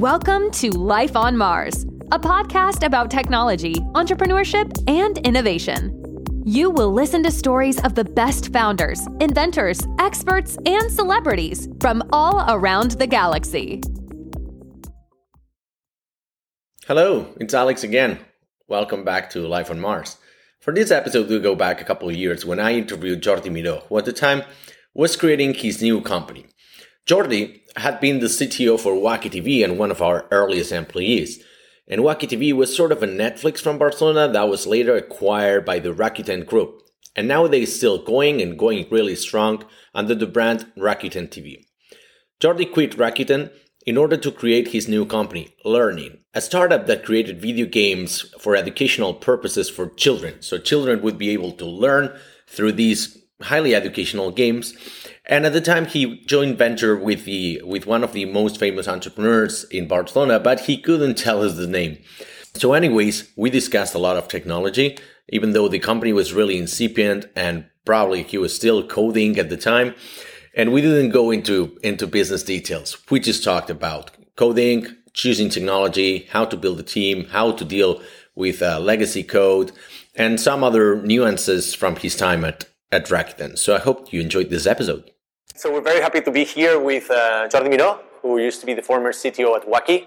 Welcome to Life on Mars, a podcast about technology, entrepreneurship, and innovation. You will listen to stories of the best founders, inventors, experts, and celebrities from all around the galaxy. Hello, it's Alex again. Welcome back to Life on Mars. For this episode, we'll go back a couple of years when I interviewed Jordi Miró, who at the time was creating his new company. Jordi had been the CTO for Wuaki TV and one of our earliest employees. And Wuaki TV was sort of a Netflix from Barcelona that was later acquired by the Rakuten Group. And now they're still going and going really strong under the brand Rakuten TV. Jordi quit Rakuten in order to create his new company, Learning, a startup that created video games for educational purposes for children. So children would be able to learn through these highly educational games. And at the time, he joined venture with the with one of the most famous entrepreneurs in Barcelona, but he couldn't tell us the name. So, anyways, we discussed a lot of technology, even though the company was really incipient and probably he was still coding at the time. And we didn't go into into business details. We just talked about coding, choosing technology, how to build a team, how to deal with uh, legacy code, and some other nuances from his time at at Rakuten. So I hope you enjoyed this episode. So we're very happy to be here with uh, Jordi Miró, who used to be the former CTO at Wuaki.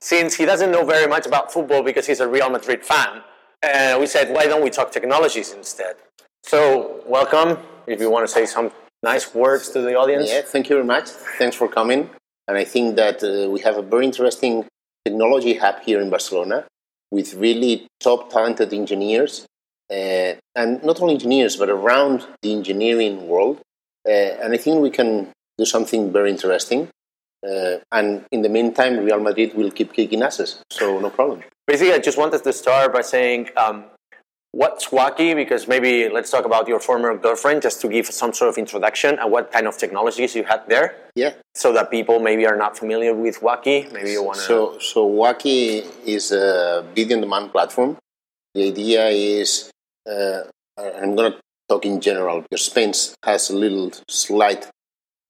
Since he doesn't know very much about football because he's a Real Madrid fan, uh, we said, why don't we talk technologies instead? So welcome. If you want to say some nice words to the audience. Yeah, thank you very much. Thanks for coming. And I think that uh, we have a very interesting technology hub here in Barcelona with really top talented engineers uh, and not only engineers, but around the engineering world. Uh, and I think we can do something very interesting. Uh, and in the meantime, Real Madrid will keep kicking asses, so no problem. Basically, I just wanted to start by saying um, what's Wuaki, because maybe let's talk about your former girlfriend, just to give some sort of introduction and what kind of technologies you had there. Yeah. So that people maybe are not familiar with Wuaki, maybe you want to. So, so Wuaki is a video on demand platform. The idea is uh, I'm going to talk in general because Spain has a little slight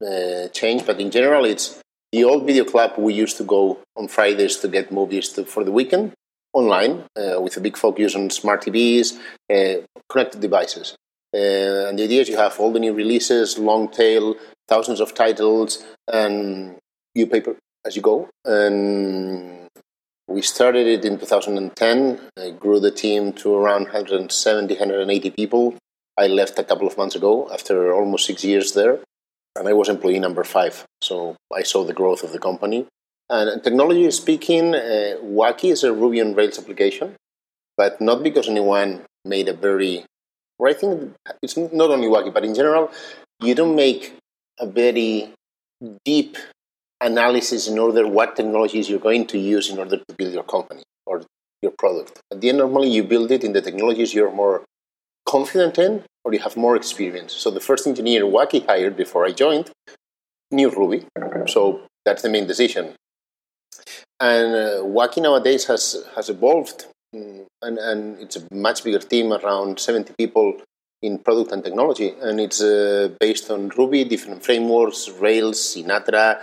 uh, change, but in general, it's the old video club we used to go on Fridays to get movies to, for the weekend online uh, with a big focus on smart TVs, uh, connected devices. Uh, and the idea is you have all the new releases, long tail, thousands of titles, and you pay as you go. And we started it in 2010. I grew the team to around 170, 180 people. I left a couple of months ago after almost six years there, and I was employee number five. So I saw the growth of the company. And technology speaking, uh, Wuaki is a Ruby on Rails application, but not because anyone made a very, I think it's not only Wuaki, but in general, you don't make a very deep analysis in order what technologies you're going to use in order to build your company or your product. At the end, normally you build it in the technologies you're more confident in or you have more experience. So the first engineer Wuaki hired before I joined knew Ruby. So that's the main decision. And uh, Wuaki nowadays has, has evolved mm, and, and it's a much bigger team, around 70 people in product and technology. And it's uh, based on Ruby, different frameworks, Rails, Sinatra,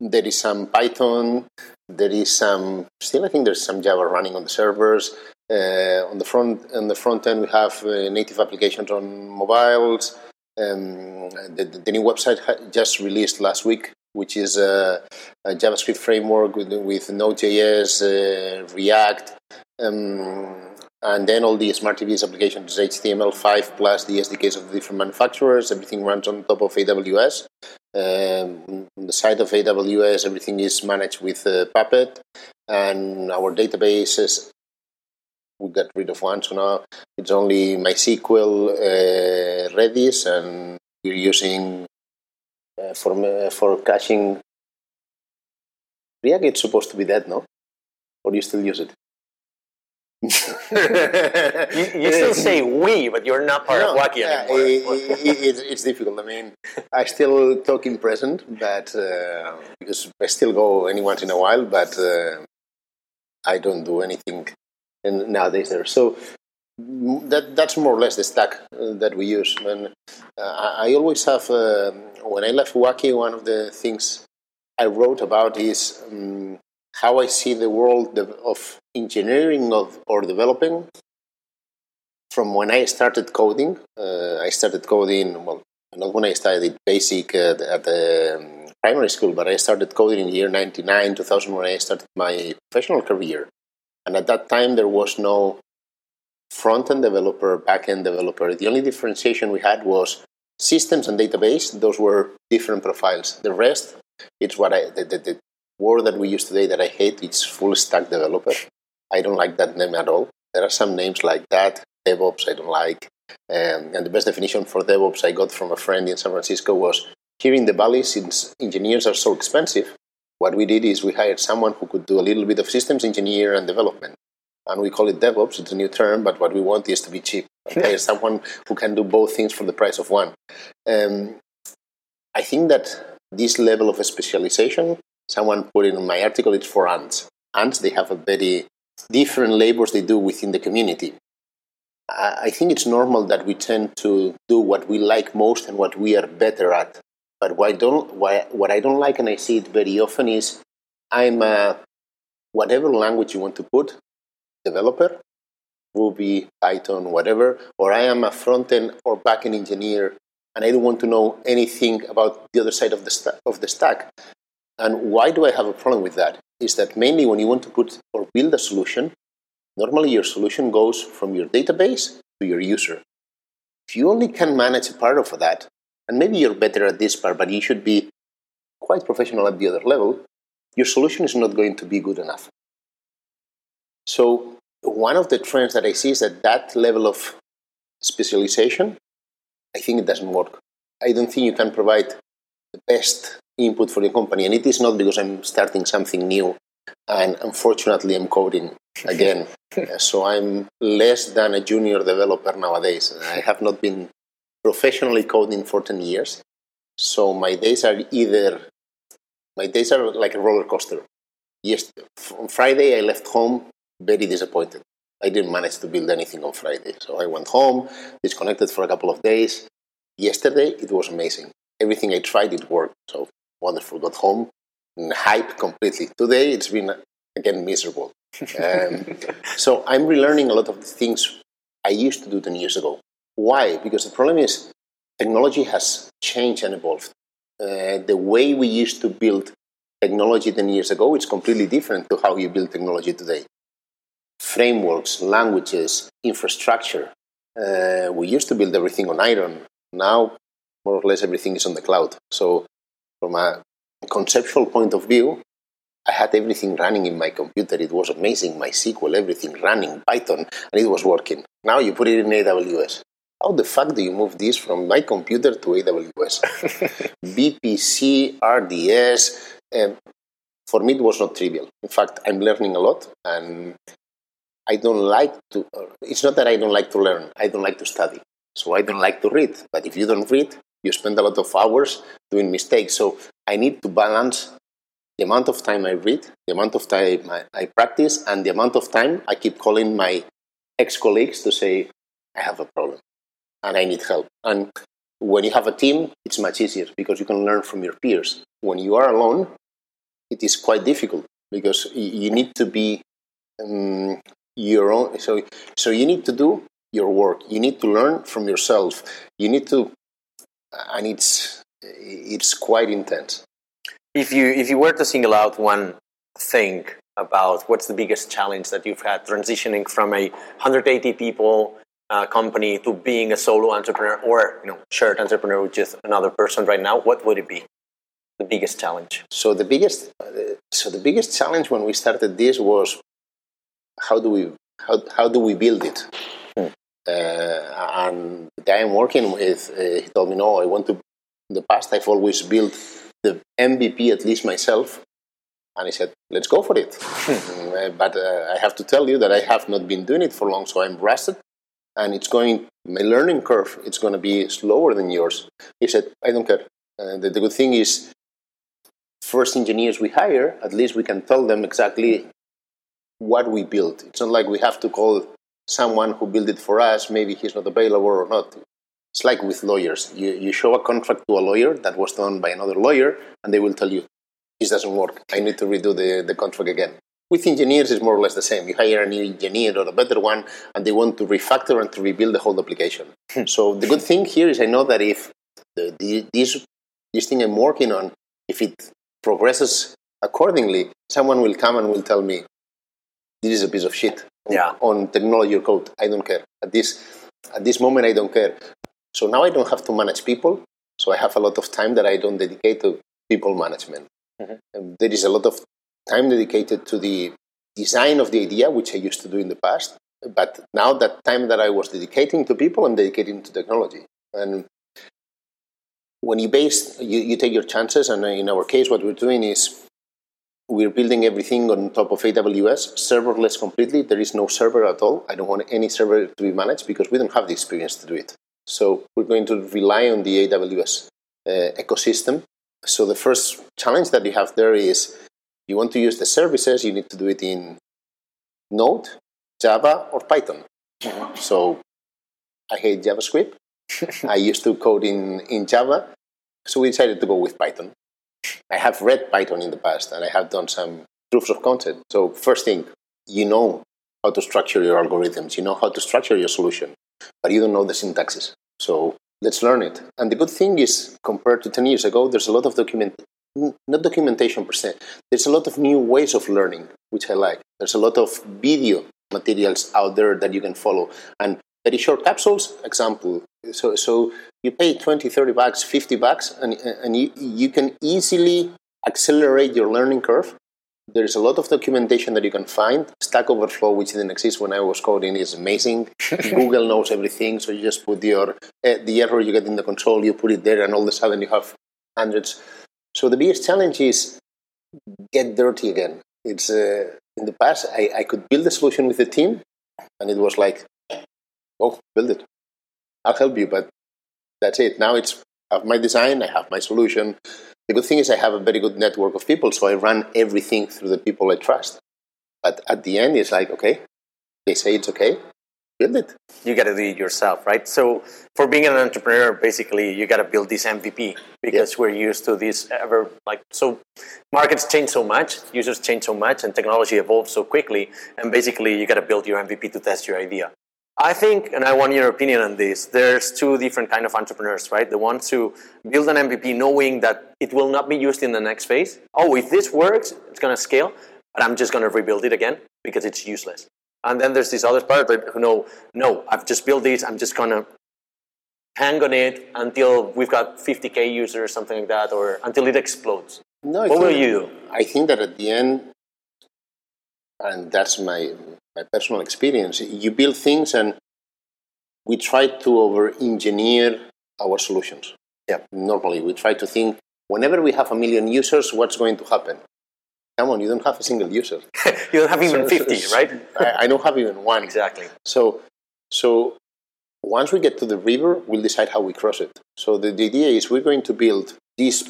there is some Python. There is some still. I think there's some Java running on the servers. Uh, on the front on the front end, we have uh, native applications on mobiles. Um, the, the, new website just released last week, which is a, a JavaScript framework with, with Node.js, uh, React, um, and then all the smart TVs applications is HTML5 plus the SDKs of the different manufacturers. Everything runs on top of AWS. Um, on the side of AWS, everything is managed with uh, Puppet, and our databases. we got rid of one, so now it's only MySQL, uh, Redis, and we're using uh, for uh, for caching. Riak, it's supposed to be dead, no? Or do you still use it? You, you, still say we, but you're not part no, of Wuaki yeah, anymore. It, it, it's, it's, difficult. I mean, I still talk in present, but uh, because I still go any once in a while, but uh, I don't do anything nowadays there. So that that's more or less the stack uh, that we use. And uh, I always have uh, when I left Wuaki, one of the things I wrote about is um, how I see the world of engineering of, or developing from when I started coding. Uh, I started coding, well, not when I studied basic uh, at the um, primary school, but I started coding in year 99, 2000, when I started my professional career. And at that time, there was no front end developer, back end developer. The only differentiation we had was systems and database. Those were different profiles. The rest, it's what I, the, the word that we use today that I hate, it's full stack developer. I don't like that name at all. There are some names like that. DevOps, I don't like. Um, and the best definition for DevOps I got from a friend in San Francisco was here in the Valley, since engineers are so expensive, what we did is we hired someone who could do a little bit of systems engineer and development. And we call it DevOps. It's a new term, but what we want is to be cheap. hire someone who can do both things for the price of one. Um, I think that this level of specialization, someone put in my article, it's for ants. Ants, they have a very different labors they do within the community. I think it's normal that we tend to do what we like most and what we are better at. But what I don't, what I don't like, and I see it very often, is I'm a, whatever language you want to put, developer, Ruby, Python, whatever, or I am a front end or back end engineer, and I don't want to know anything about the other side of the, st- of the stack. And why do I have a problem with that? Is that mainly when you want to put or build a solution, normally your solution goes from your database to your user. If you only can manage a part of that, and maybe you're better at this part, but you should be quite professional at the other level, your solution is not going to be good enough. So, one of the trends that I see is that that level of specialization, I think it doesn't work. I don't think you can provide the best input for the company. And it is not because I'm starting something new and unfortunately I'm coding again. Uh, so I'm less than a junior developer nowadays. I have not been professionally coding for 10 years. So my days are either, my days are like a roller coaster. Yes, on Friday I left home very disappointed. I didn't manage to build anything on Friday. So I went home, disconnected for a couple of days. Yesterday it was amazing. Everything I tried, it worked. So wonderful. Got home, and hype completely. Today it's been again miserable. Um, so I'm relearning a lot of the things I used to do 10 years ago. Why? Because the problem is technology has changed and evolved. Uh, the way we used to build technology 10 years ago is completely different to how you build technology today. Frameworks, languages, infrastructure. Uh, we used to build everything on iron. Now, more or less, everything is on the cloud. So, from a conceptual point of view, I had everything running in my computer. It was amazing. MySQL, everything running, Python, and it was working. Now you put it in AWS. How the fuck do you move this from my computer to AWS? VPC, RDS. Um, for me, it was not trivial. In fact, I'm learning a lot, and I don't like to. It's not that I don't like to learn. I don't like to study. So I don't like to read. But if you don't read, you spend a lot of hours doing mistakes. So I need to balance the amount of time I read, the amount of time I, I practice, and the amount of time I keep calling my ex colleagues to say, I have a problem and I need help. And when you have a team, it's much easier because you can learn from your peers. When you are alone, it is quite difficult because you need to be um, your own. So, so you need to do your work. You need to learn from yourself. You need to, and it's it's quite intense. If you if you were to single out one thing about what's the biggest challenge that you've had transitioning from a 180 people uh, company to being a solo entrepreneur or you know shared entrepreneur with just another person right now, what would it be? The biggest challenge. So the biggest, so the biggest challenge when we started this was how do we how, how do we build it? Uh, and the guy I'm working with, uh, he told me, no, I want to. In the past, I've always built the MVP at least myself, and I said, let's go for it. Hmm. Uh, but uh, I have to tell you that I have not been doing it for long, so I'm rusted and it's going my learning curve it's going to be slower than yours he said i don't care uh, the, the, good thing is first engineers we hire at least we can tell them exactly what we built it's not like we have to call someone who built it for us maybe he's not available or not it's like with lawyers you, you show a contract to a lawyer that was done by another lawyer and they will tell you this doesn't work. I need to redo the, the contract again. With engineers, it's more or less the same. You hire a new engineer or a better one, and they want to refactor and to rebuild the whole application. Hmm. so the good thing here is I know that if the, the, this, this thing I'm working on, if it progresses accordingly, someone will come and will tell me, this is a piece of shit Yeah. on technology or code. I don't care. At this, at this moment, I don't care. So now I don't have to manage people. So I have a lot of time that I don't dedicate to people management. Mm-hmm. And there is a lot of time dedicated to the design of the idea, which I used to do in the past. But now that time that I was dedicating to people, I'm dedicating to technology. And when you base, you, you take your chances. And in our case, what we're doing is we're building everything on top of AWS, serverless completely. There is no server at all. I don't want any server to be managed because we don't have the experience to do it. So we're going to rely on the AWS uh, ecosystem. So the first challenge that you have there is you want to use the services, you need to do it in Node, Java, or Python. So I hate JavaScript. I used to code in, in Java, so we decided to go with Python. I have read Python in the past and I have done some proofs of concept. So, first thing, you know how to structure your algorithms, you know how to structure your solution, but you don't know the syntaxes. So, let's learn it. And the good thing is, compared to 10 years ago, there's a lot of document, not documentation per se, there's a lot of new ways of learning, which I like. There's a lot of video materials out there that you can follow. And very short capsules, example. So, so you pay 20, 30 bucks, 50 bucks, and, and you, you can easily accelerate your learning curve. There's a lot of documentation that you can find. Stack Overflow, which didn't exist when I was coding, is amazing. Google knows everything, so you just put your uh, the error you get in the control, you put it there, and all of a sudden you have hundreds. So the biggest challenge is get dirty again. It's uh, in the past I, I could build a solution with the team, and it was like, oh, build it. I'll help you, but that's it. Now it's I have my design, I have my solution. The good thing is I have a very good network of people, so I run everything through the people I trust. But at the end, it's like, okay, they say it's okay, build it. you got to do it yourself, right? So for being an entrepreneur, basically you got to build this MVP because we're used to this ever like so markets change so much, users change so much, and technology evolves so quickly, and basically you got to build your MVP to test your idea. I think, and I want your opinion on this. There's two different kind of entrepreneurs, right? The ones who build an MVP knowing that it will not be used in the next phase. Oh, if this works, it's going to scale, but I'm just going to rebuild it again because it's useless. And then there's this other part that who know, no, I've just built this. I'm just going to hang on it until we've got 50k users, something like that, or until it explodes. No, I What will you do? I think that at the end, and that's my my personal experience. You build things, and we try to over engineer our solutions. Yeah. Normally, we try to think whenever we have a million users, what's going to happen? Come on, you don't have a single user. you don't have even So- 50, so- right? I, I don't have even one. Exactly. So, so once we get to the river, we'll decide how we cross it. So the, the idea is we're going to build this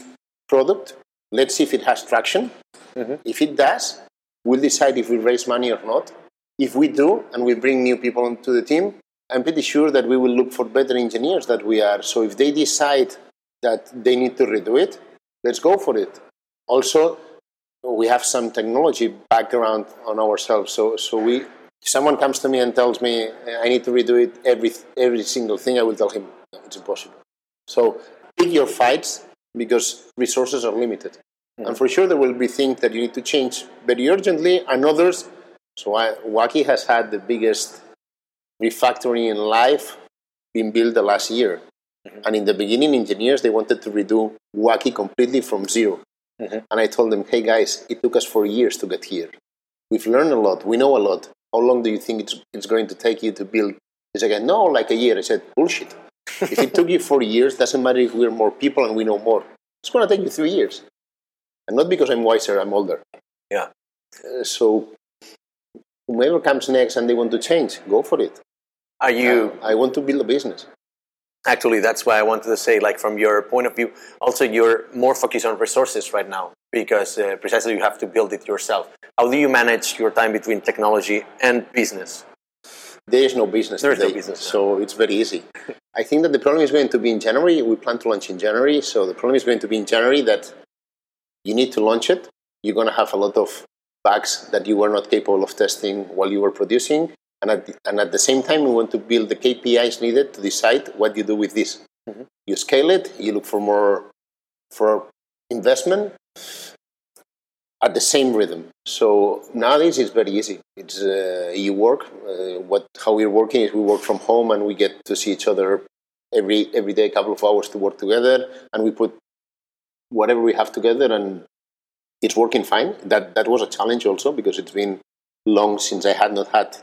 product. Let's see if it has traction. Mm-hmm. If it does, we'll decide if we raise money or not. If we do, and we bring new people into the team, I'm pretty sure that we will look for better engineers that we are. So if they decide that they need to redo it, let's go for it. Also, we have some technology background on ourselves. So, so we, if someone comes to me and tells me I need to redo it every every single thing, I will tell him "No, it's impossible. So pick your fights because resources are limited, hmm. and for sure there will be things that you need to change very urgently, and others. So Wuaki has had the biggest refactoring in life being built the last year. And in the beginning, engineers they wanted to redo Wuaki completely from 0 And I told them, "Hey guys, it took us four years to get here. We've learned a lot. We know a lot. How long do you think it's, it's going to take you to build?" They said, "No, like a year." I said, "Bullshit. if it took you four years, doesn't matter if we're more people and we know more. It's going to take you three years, and not because I'm wiser. I'm older. Yeah. Uh, so." Whomever comes next and they want to change, go for it. Are you I want to build a business. actually? That's why I wanted to say, like, from your point of view, also you're more focused on resources right now because uh, precisely you have to build it yourself. How do you manage your time between technology and business? There is no business There is no business, so it's very easy. I think that the problem is going to be in January. We plan to launch in January, so the problem is going to be in January that You need to launch it. You're going to have a lot of bugs that you were not capable of testing while you were producing. And at, the, and at the same time, we want to build the KPIs needed to decide what you do with this. Mm-hmm. You scale it, you look for more for investment at the same rhythm. So nowadays it's very easy. It's uh, you work. Uh, what how we're working is we work from home and we get to see each other every every day, a couple of hours to work together, and we put whatever we have together, and it's working fine. That that was a challenge also because it's been long since I had not had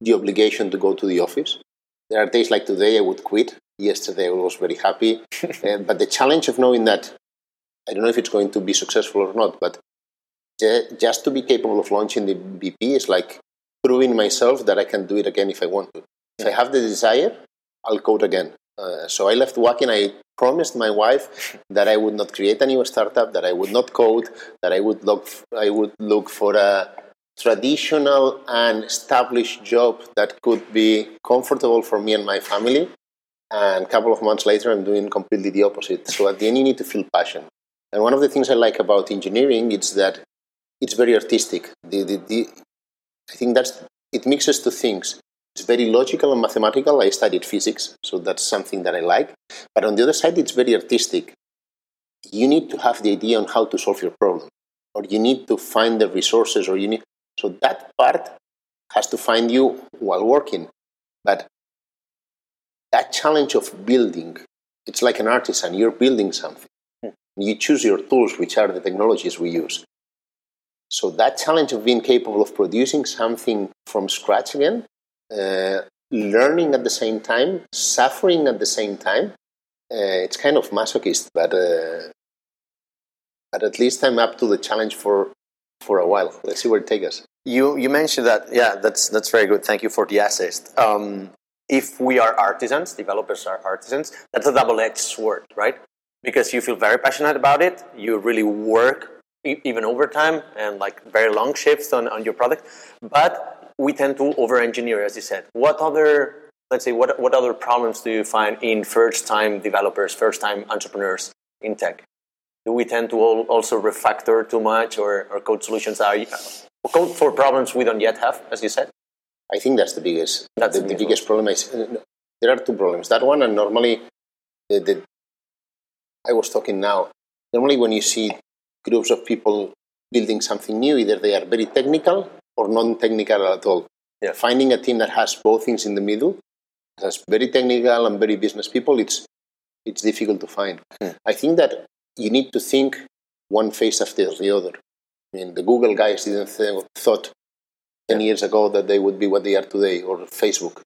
the obligation to go to the office. There are days like today I would quit. Yesterday I was very happy, uh, but the challenge of knowing that I don't know if it's going to be successful or not, but just to be capable of launching the BP is like proving myself that I can do it again if I want to. If I have the desire, I'll code again. Uh, so I left Wuaki and I promised my wife that I would not create a new startup, that I would not code, that I would look, I would look for a traditional and established job that could be comfortable for me and my family. And a couple of months later, I'm doing completely the opposite. So at the end, you need to feel passion. And one of the things I like about engineering is that it's very artistic. The, the, the, I think that's it mixes two things. It's very logical and mathematical. I studied physics, so that's something that I like. But on the other side, it's very artistic. You need to have the idea on how to solve your problem, or you need to find the resources, or you need. So that part has to find you while working. But that challenge of building, it's like an artisan. You're building something. Hmm. You choose your tools, which are the technologies we use. So that challenge of being capable of producing something from scratch again uh, learning at the same time, suffering at the same time. Uh, it's kind of masochist, but uh, but at least I'm up to the challenge for for a while. Let's see where it takes us. You you mentioned that yeah, that's that's very good. Thank you for the assist. Um, if we are artisans, developers are artisans. That's a double-edged sword, right? Because you feel very passionate about it, you really work even overtime and like very long shifts on, on your product, but we tend to over engineer, as you said. What other, let's say, what, what other problems do you find in first time developers, first time entrepreneurs in tech? Do we tend to also refactor too much or, or code solutions are code for problems we don't yet have, as you said? I think that's the biggest. That's the, the biggest problem. Is, uh, there are two problems. That one, and normally, the, the, I was talking now. Normally, when you see groups of people building something new, either they are very technical or non-technical at all. Yeah. Finding a team that has both things in the middle, that's very technical and very business people, it's it's difficult to find. Hmm. I think that you need to think one phase after the other. I mean, the Google guys didn't th- thought ten yeah. years ago that they would be what they are today, or Facebook.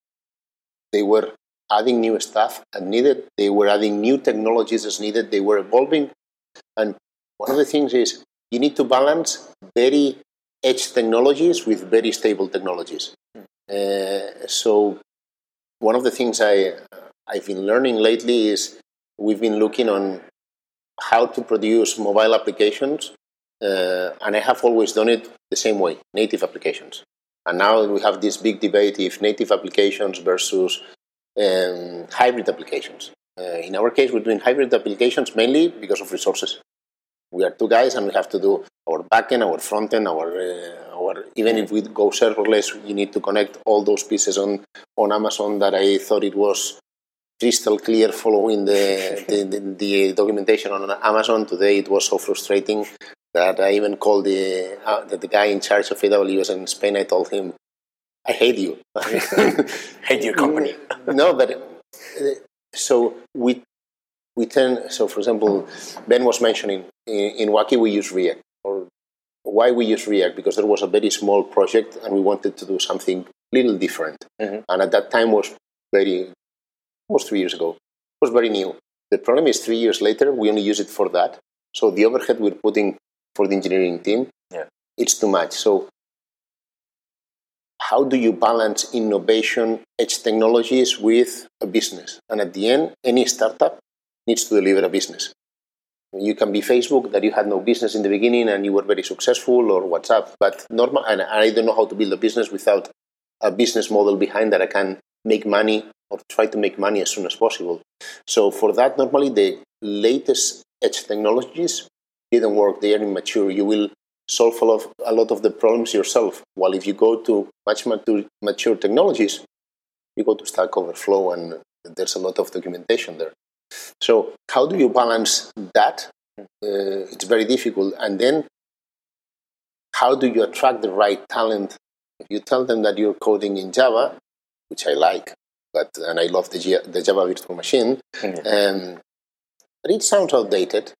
They were adding new stuff as needed. They were adding new technologies as needed. They were evolving, and one of the things is you need to balance very edge technologies with very stable technologies. Uh, so one of the things I I've been learning lately is we've been looking on how to produce mobile applications, uh, and I have always done it the same way: native applications. And now we have this big debate if native applications versus um, hybrid applications. Uh, in our case, we're doing hybrid applications mainly because of resources. We are two guys, and we have to do our backend, our frontend, our uh, our even if we go serverless, you need to connect all those pieces on on Amazon. That I thought it was crystal clear following the, the, the, the, documentation on Amazon. Today it was so frustrating that I even called the, uh, the, the, guy in charge of AWS in Spain. I told him, I hate you. hate your company. no, but uh, so we, we tend, so for example, Ben was mentioning in, Wuaki we use Riak or why we use Riak because there was a very small project and we wanted to do something little different. Mm-hmm. And at that time was very almost three years ago. It was very new. The problem is three years later we only use it for that. So the overhead we're putting for the engineering team, yeah. it's too much. So how do you balance innovation, edge technologies with a business? And at the end, any startup needs to deliver a business. You can be Facebook that you had no business in the beginning and you were very successful, or WhatsApp. But normal, and I don't know how to build a business without a business model behind that I can make money or try to make money as soon as possible. So for that, normally the latest edge technologies didn't work, they are immature, you will solve a lot, of, a lot of the problems yourself. While if you go to much mature, mature technologies, you go to Stack Overflow and there's a lot of documentation there. So how do you balance that? Uh, it's very difficult. And then how do you attract the right talent? If you tell them that you're coding in Java, which I like, but and I love the, the Java virtual machine, mm-hmm. um, but it sounds outdated.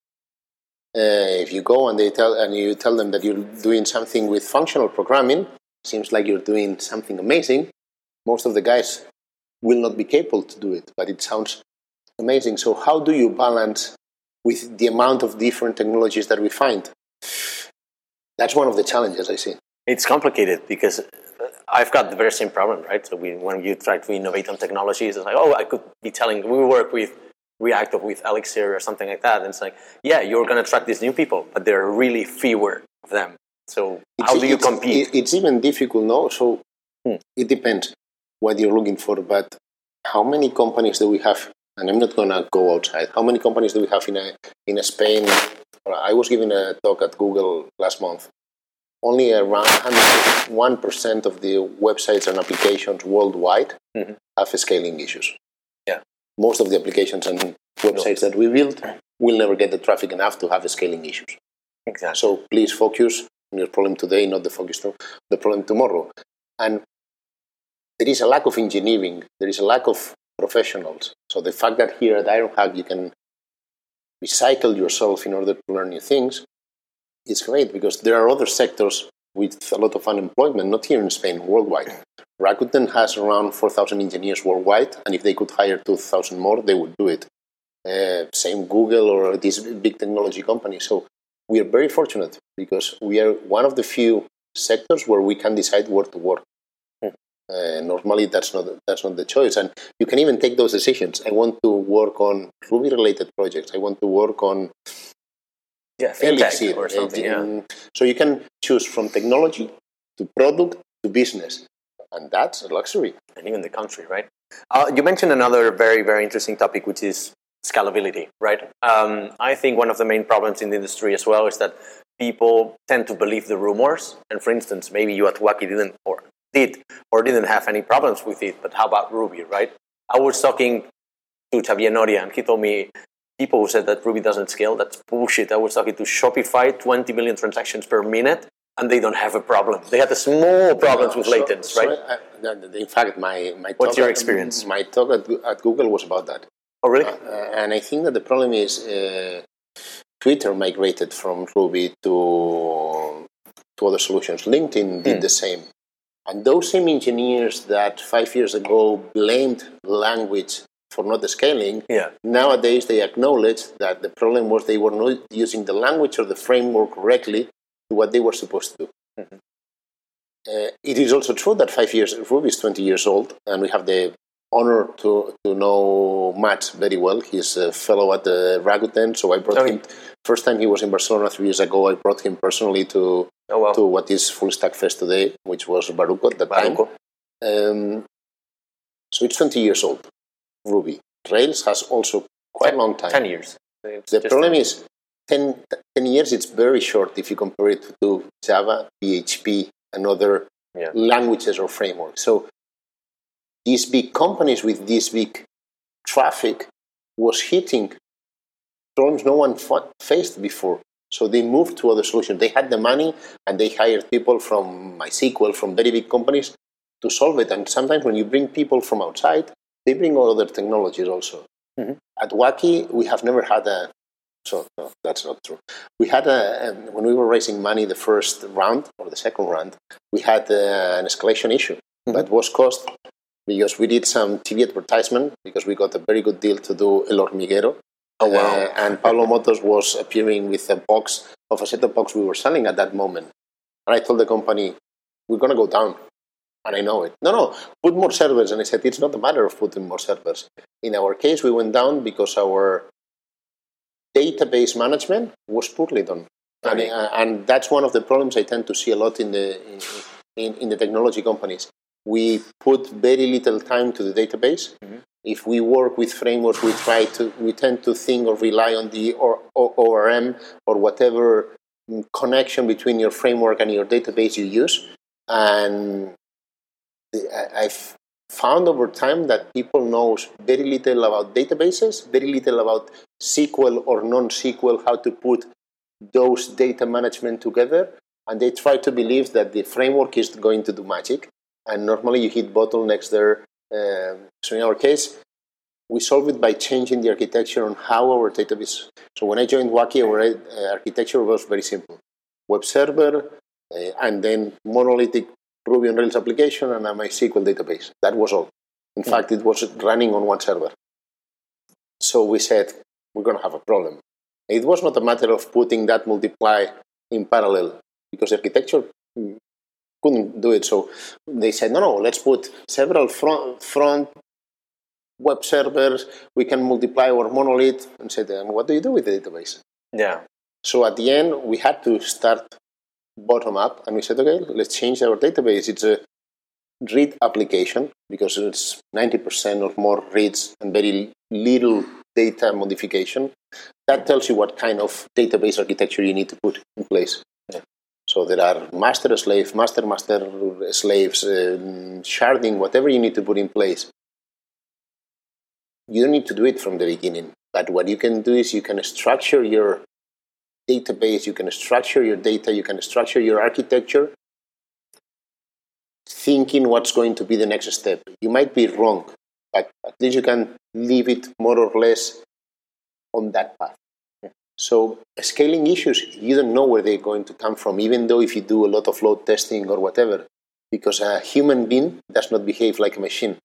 Uh, if you go and they tell and you tell them that you're doing something with functional programming, seems like you're doing something amazing. Most of the guys will not be capable to do it, but it sounds amazing. So how do you balance with the amount of different technologies that we find? That's one of the challenges I see. It's complicated because I've got the very same problem, right? So we, when you try to innovate on technologies, it's like, oh, I could be telling we work with React or with Elixir or something like that. And it's like, yeah, you're going to attract these new people, but there are really fewer of them. So it's, how do you compete? It's even difficult, no? So hmm. it depends what you're looking for. But how many companies do we have? And I'm not going to go outside. How many companies do we have in a, in a Spain? I was giving a talk at Google last month. Only around 1% of the websites and applications worldwide mm-hmm. have scaling issues Yeah. most of the applications and websites that we build will never get the traffic enough to have scaling issues. Exactly. So please focus on your problem today, not the focus to the problem tomorrow. And there is a lack of engineering. There is a lack of professionals. So the fact that here at IronHack you can recycle yourself in order to learn new things is great because there are other sectors with a lot of unemployment, not here in Spain, worldwide. Rakuten has around 4,000 engineers worldwide, and if they could hire 2,000 more, they would do it. Uh, same Google or these big technology companies. So we are very fortunate because we are one of the few sectors where we can decide where to work. Uh, normally, that's not that's not the choice, and you can even take those decisions. I want to work on Ruby-related projects. I want to work on yeah, Elixir or something. Yeah. So you can choose from technology to product to business and that's a luxury. And even the country, right? Uh, you mentioned another very, very interesting topic, which is scalability, right? Um, I think one of the main problems in the industry as well is that people tend to believe the rumors. And for instance, maybe you at Wuaki didn't or did or didn't have any problems with it, but how about Ruby, right? I was talking to Xavier Noria, and he told me people who said that Ruby doesn't scale, that's bullshit. I was talking to Shopify, 20 million transactions per minute, and they don't have a problem. They had a small problems no, with so, latents, so right? I, in fact, my, my what's your experience? At, my talk at, at, Google was about that. Oh, really? Uh, and I think that the problem is uh, Twitter migrated from Ruby to to other solutions. LinkedIn did hmm. the same, and those same engineers that five years ago blamed language for not scaling, yeah. nowadays they acknowledge that the problem was they were not using the language or the framework correctly to what they were supposed to do. Mm-hmm. Uh, it is also true that five years, Ruby is 20 years old, and we have the honor to, to know Matz very well. He's a fellow at the Rakuten, so I brought oh, him. First time he was in Barcelona three years ago, I brought him personally to oh, wow. to what is Full Stack Fest today, which was Baruco at the time. Um, so it's 20 years old, Ruby. Rails has also quite a long time. 10 years. the problem is 10, 10, years, it's very short if you compare it to Java, PHP, and other yeah. languages or frameworks. So these big companies with this big traffic was hitting problems no one faced before. So they moved to other solutions. They had the money and they hired people from MySQL, from very big companies to solve it. And sometimes when you bring people from outside, they bring other technologies also. Mm-hmm. At Wuaki, we have never had a so no, that's not true. We had a, um, when we were raising money the first round or the second round, we had uh, an escalation issue mm-hmm. that was caused because we did some TV advertisement because we got a very good deal to do El Hormiguero. Oh wow! Uh, and Pablo Motos was appearing with a box of a set of box we were selling at that moment. And I told the company, "We're going to go down." And I know it. No, no, put more servers. And I said, it's not a matter of putting more servers. In our case, we went down because our database management was poorly done. And, uh, and, that's one of the problems I tend to see a lot in the, in, in the technology companies. We put very little time to the database. Mm-hmm. if we work with frameworks, we try to we tend to think or rely on the or, or, ORM or whatever connection between your framework and your database you use. And I've found over time that people know very little about databases, very little about SQL or non-SQL, how to put those data management together, and they try to believe that the framework is going to do magic. And normally you hit bottlenecks there. Um, so in our case, we solve it by changing the architecture on how our database. So when I joined Wuaki, our uh, architecture was very simple: web server, uh, and then monolithic Ruby on Rails application and a MySQL database. That was all. In mm fact, it was running on one server. So we said we're going to have a problem. It was not a matter of putting that multiply in parallel because the architecture couldn't do it. So they said, no, no, let's put several front, front web servers. We can multiply our monolith and said, and what do you do with the database? Yeah. So at the end, we had to start bottom up and we said, okay, let's change our database. It's a read application because it's 90% or more reads and very little data modification. That tells you what kind of database architecture you need to put in place. So there are master slave, master master slaves, uh, sharding, whatever you need to put in place. You don't need to do it from the beginning. But what you can do is you can structure your database, you can structure your data, you can structure your architecture, thinking what's going to be the next step. You might be wrong, but at least you can leave it more or less on that path. So, scaling issues, you don't know where they're going to come from, even though if you do a lot of load testing or whatever, because a human being does not behave like a machine.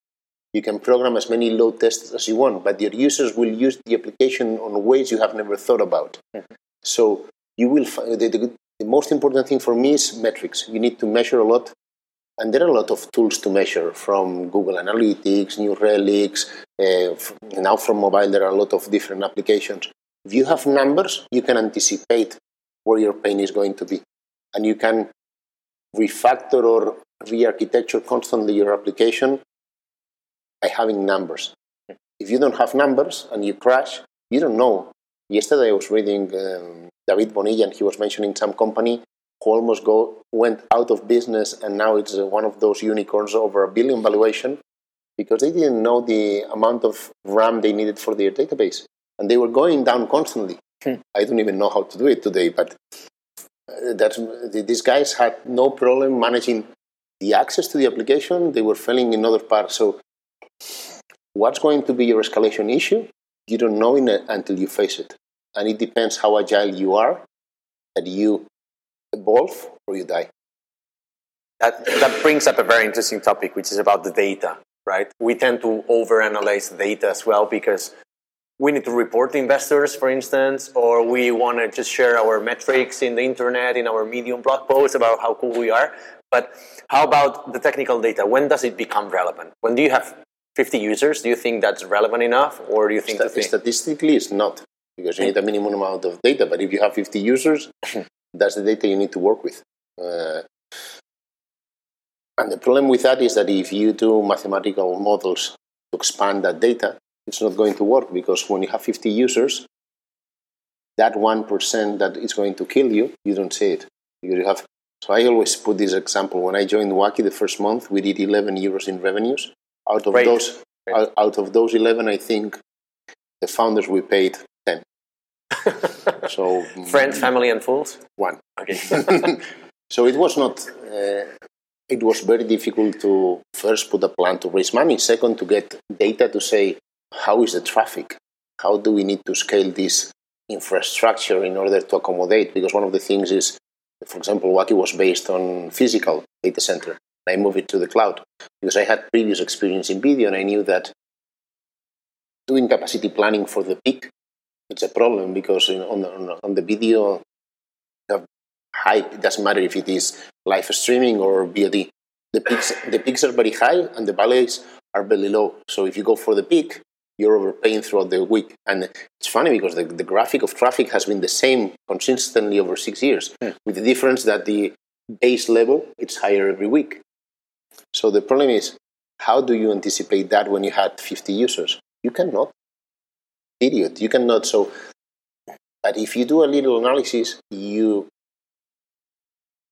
You can program as many load tests as you want, but your users will use the application on ways you have never thought about. Mm-hmm. So you will find the, the, the, most important thing for me is metrics. You need to measure a lot, and there are a lot of tools to measure from Google Analytics, New Relics. Uh, now from mobile, there are a lot of different applications. If you have numbers, you can anticipate where your pain is going to be, and you can refactor or re-architecture constantly your application by having numbers. If you don't have numbers and you crash, you don't know. Yesterday I was reading um, David Bonilla and he was mentioning some company who almost go went out of business and now it's uh, one of those unicorns over a billion valuation because they didn't know the amount of RAM they needed for their database and they were going down constantly. Hmm. I don't even know how to do it today, but uh, that these guys had no problem managing the access to the application. They were failing in other parts. So, what's going to be your escalation issue? You don't know it until you face it and it depends how agile you are that you evolve or you die. That, that brings up a very interesting topic, which is about the data, right? We tend to overanalyze data as well because we need to report to investors, for instance, or we want to just share our metrics in the internet, in our Medium blog posts about how cool we are. But how about the technical data? When does it become relevant? When do you have 50 users? Do you think that's relevant enough, or do you think, St- statistically it's not? because you need a minimum amount of data. But if you have 50 users, that's the data you need to work with. Uh, and the problem with that is that if you do mathematical models to expand that data, it's not going to work because when you have 50 users, that 1% that is going to kill you, you don't see it. You have, so I always put this example. When I joined Wuaki the first month, we did 11 euros in revenues. Out of those, Out, out of those 11, I think the founders we paid so friends, family, and fools. One. Okay. so it was not. Uh, it was very difficult to first put a plan to raise money. Second, to get data to say how is the traffic. How do we need to scale this infrastructure in order to accommodate? Because one of the things is, for example, Wuaki was based on physical data center. I moved it to the cloud because I had previous experience in video and I knew that doing capacity planning for the peak it's a problem because on, the, on the video, the hype, it doesn't matter if it is live streaming or VOD. The peaks, the peaks are very high and the valleys are very low. So if you go for the peak, you're overpaying throughout the week. And it's funny because the, the graphic of traffic has been the same consistently over six years, mm. with the difference that the base level it's higher every week. So the problem is how do you anticipate that when you had 50 users? You cannot. Idiot. You cannot. So, but if you do a little analysis, you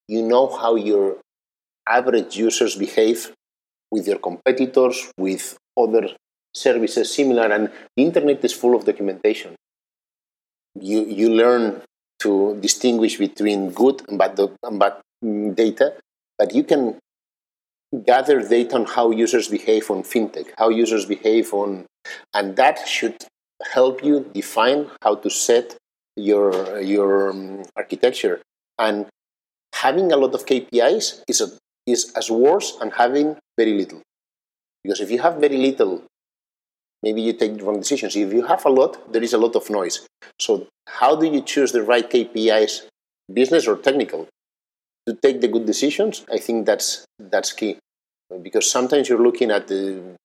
you know how your average users behave with your competitors, with other services similar, and the internet is full of documentation. You you learn to distinguish between good and bad, and bad data, but you can gather data on how users behave on fintech, how users behave on, and that should help you define how to set your your um, architecture. And having a lot of KPIs is a, is as worse than having very little, because if you have very little, maybe you take the wrong decisions. If you have a lot, there is a lot of noise. So how do you choose the right KPIs, business or technical? to take the good decisions, I think that's that's key because sometimes you're looking at the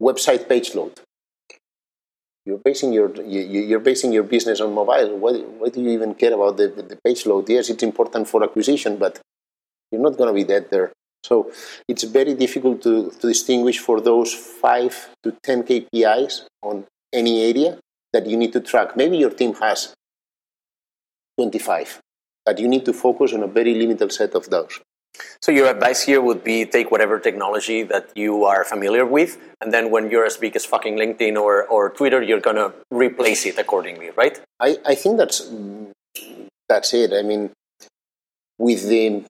website page load. You're basing your you're basing your business on mobile. Why, why do you even care about the, the page load? Yes, it's important for acquisition, but you're not going to be dead there. So it's very difficult to, to distinguish for those five to ten KPIs on any area that you need to track. Maybe your team has 25 but you need to focus on a very limited set of those. So your advice here would be take whatever technology that you are familiar with, and then when you're as big as fucking LinkedIn or, or Twitter, you're gonna replace it accordingly, right? I, I think that's that's it. I mean, with the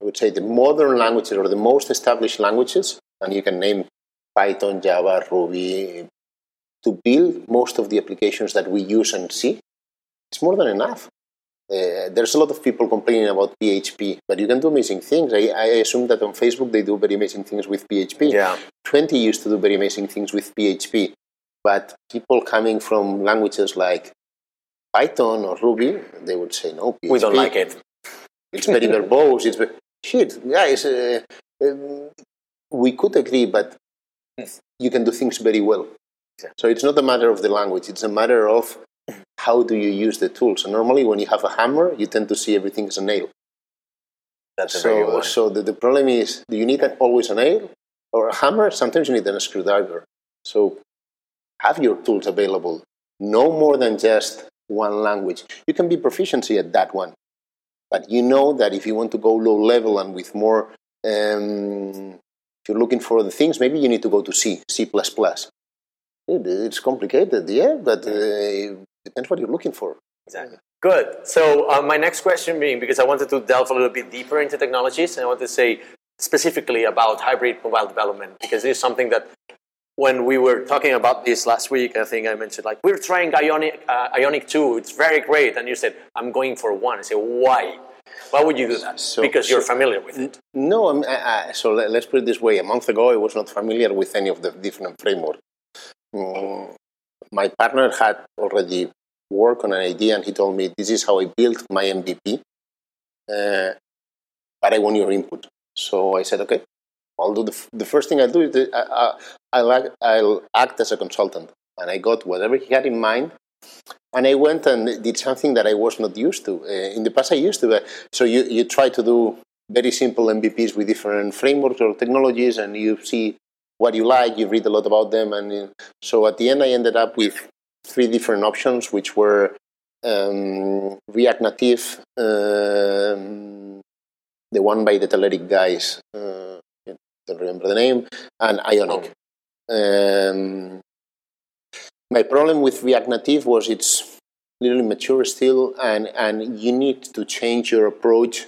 I would say the modern languages or the most established languages, and you can name Python, Java, Ruby, to build most of the applications that we use and see, it's more than enough. Uh, there's a lot of people complaining about PHP, but you can do amazing things. I, I, assume that on Facebook they do very amazing things with PHP. Yeah. Tuenti used to do very amazing things with PHP, but people coming from languages like Python or Ruby, they would say no. PHP, we don't like it. It's very verbose. It's shit, guys. Uh, um, we could agree, but you can do things very well. So it's not a matter of the language; it's a matter of how do you use the tools? And normally, when you have a hammer, you tend to see everything as a nail. That's so, so the, the problem is, do you need always a nail or a hammer? Sometimes you need a screwdriver. So have your tools available. No more than just one language. You can be proficiency at that one, but you know that if you want to go low level and with more, um, if you're looking for other things, maybe you need to go to C, C++. It's complicated, yeah, but uh, depends what you're looking for. Exactly. Good. So uh, my next question being, because I wanted to delve a little bit deeper into technologies, and I want to say specifically about hybrid mobile development, because this is something that when we were talking about this last week, I think I mentioned like we're trying Ionic, uh, Ionic 2. It's very great, and you said I'm going for one. I said why? Why would you do that? So, because you're so, familiar with it. No, I, I, so let, us put it this way. A month ago, I was not familiar with any of the different frameworks. Mm, my partner had already worked on an idea and he told me, This is how I built my MVP, uh, but I want your input. So I said, Okay, I'll the, f- the first thing I'll do is I, I, will I'll act as a consultant. And I got whatever he had in mind and I went and did something that I was not used to. Uh, in the past, I used to. Uh, so you, you try to do very simple MVPs with different frameworks or technologies, and you see what you like, you read a lot about them, and uh, so at the end, I ended up with three different options, which were um, React Native, um, the one by the Telerik guys, uh, I don't remember the name, and Ionic. Um, my problem with React Native was it's little immature still, and, and you need to change your approach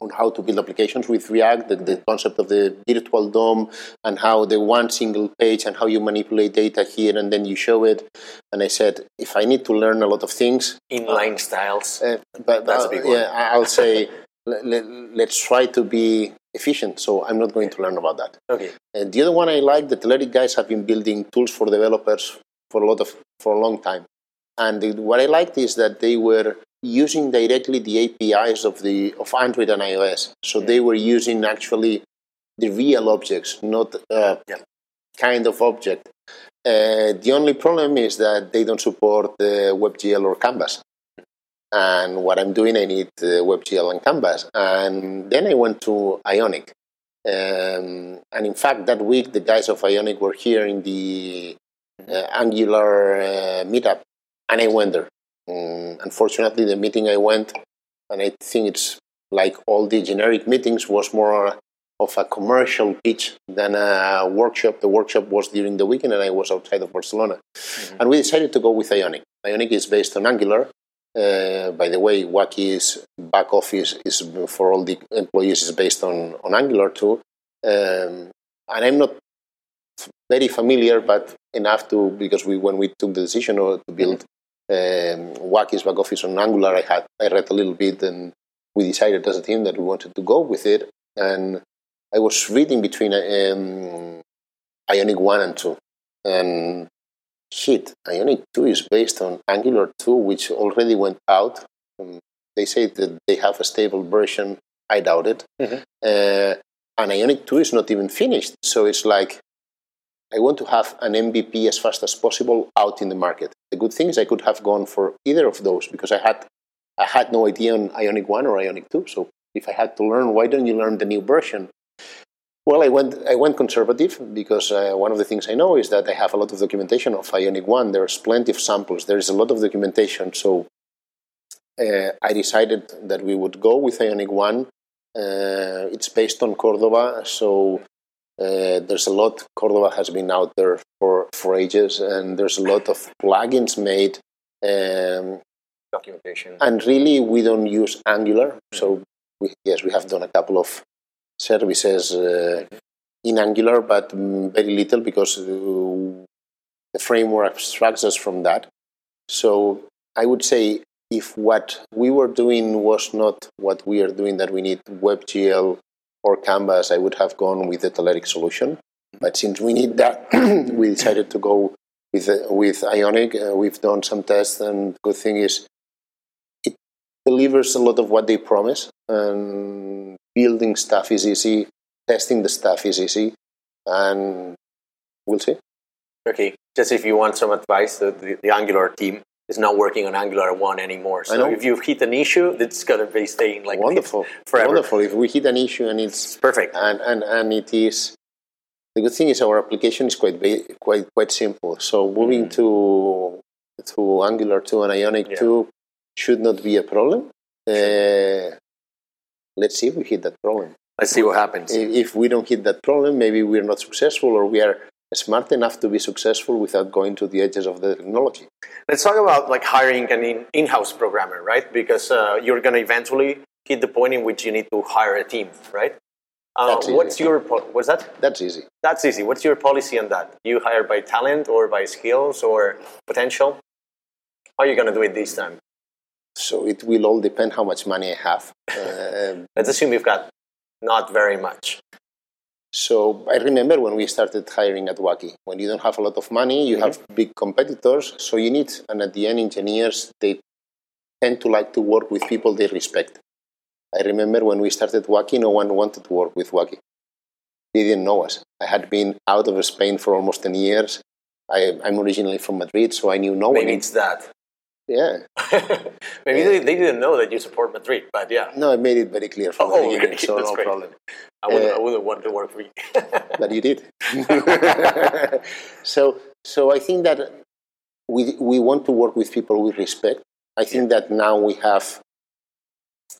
on how to build applications with React, the, the, concept of the virtual DOM, and how the one single page and how you manipulate data here and then you show it. And I said, if I need to learn a lot of things, inline styles. Uh, but that's uh, a big one. Yeah, I'll say let, let, us try to be efficient. So I'm not going to learn about that. Okay. And the other one I like, the Telerik guys have been building tools for developers for a lot of for a long time. And the, what I liked is that they were using directly the APIs of the of Android and iOS. So they were using actually the real objects, not a yeah. kind of object. Uh, the only problem is that they don't support uh, WebGL or Canvas. And what I'm doing, I need uh, WebGL and Canvas. And then I went to Ionic. Um, and in fact, that week, the guys of Ionic were here in the uh, Angular uh, meetup, and I went there. Um, unfortunately, the meeting I went, and I think it's like all the generic meetings, was more of a commercial pitch than a workshop. The workshop was during the weekend, and I was outside of Barcelona. Mm-hmm. And we decided to go with Ionic. Ionic is based on Angular. Uh, by the way, Wuaki's back office is for all the employees is based on, on Angular too. Um, and I'm not very familiar, but enough to because we when we took the decision to build um, Wuaki's back office on Angular, I had I read a little bit and we decided as a team that we wanted to go with it. And I was reading between um, Ionic one and two, and shit, Ionic two is based on Angular two, which already went out. Um, they say that they have a stable version. I doubt it. Mm-hmm. Uh, and Ionic 2 is not even finished. So it's like I want to have an MVP as fast as possible out in the market. The good thing is I could have gone for either of those because I had I had no idea on Ionic 1 or Ionic 2. So if I had to learn, why don't you learn the new version? Well, I went I went conservative because uh, one of the things I know is that I have a lot of documentation of Ionic 1. There's plenty of samples. There is a lot of documentation. So uh, I decided that we would go with Ionic 1. Uh, it's based on Cordova, so uh, there's a lot. Cordova has been out there for, for ages, and there's a lot of plugins made. Um, Documentation. And really, we don't use Angular. So, we, yes, we have done a couple of services uh, in Angular, but very little because uh, the framework abstracts us from that. So, I would say if what we were doing was not what we are doing, that we need WebGL or Canvas, I would have gone with the Telerik solution. But since we need that, we decided to go with uh, with Ionic. Uh, we've done some tests, and good thing is it delivers a lot of what they promise. And building stuff is easy, testing the stuff is easy, and we'll see. Okay, just if you want some advice, the, the, the Angular team is not working on Angular 1 anymore. So if you hit an issue, it's going to be staying like wonderful, forever. Wonderful. If we hit an issue and it's perfect, and, and, and it is the good thing is our application is quite quite quite simple. So moving mm. to to Angular 2 and Ionic yeah. 2 should not be a problem. Uh, let's see if we hit that problem. Let's see what happens. If we don't hit that problem, maybe we're not successful or we are smart enough to be successful without going to the edges of the technology. Let's talk about like hiring an in-house programmer, right? Because uh, you're going to eventually hit the point in which you need to hire a team, right? Uh, what's your what's that? That's easy. That's easy. What's your policy on that? You hire by talent or by skills or potential? How are you going to do it this time? So it will all depend how much money I have. Uh, Let's assume you've got not very much. So I remember when we started hiring at Wuaki, when you don't have a lot of money, you mm-hmm. have big competitors, so you need, and at the end, engineers, they tend to like to work with people they respect. I remember when we started Wuaki, no one wanted to work with Wuaki. They didn't know us. I had been out of Spain for almost 10 years. I, am originally from Madrid, so I knew no Maybe one. Maybe it's that. Yeah. Maybe yeah. They, they, didn't know that you support Madrid, but yeah. No, I made it very clear from oh, the beginning, so no great. problem. I wouldn't, uh, I wouldn't want to work for you. but you did. so, so I think that we, we want to work with people we respect. I think yeah. that now we have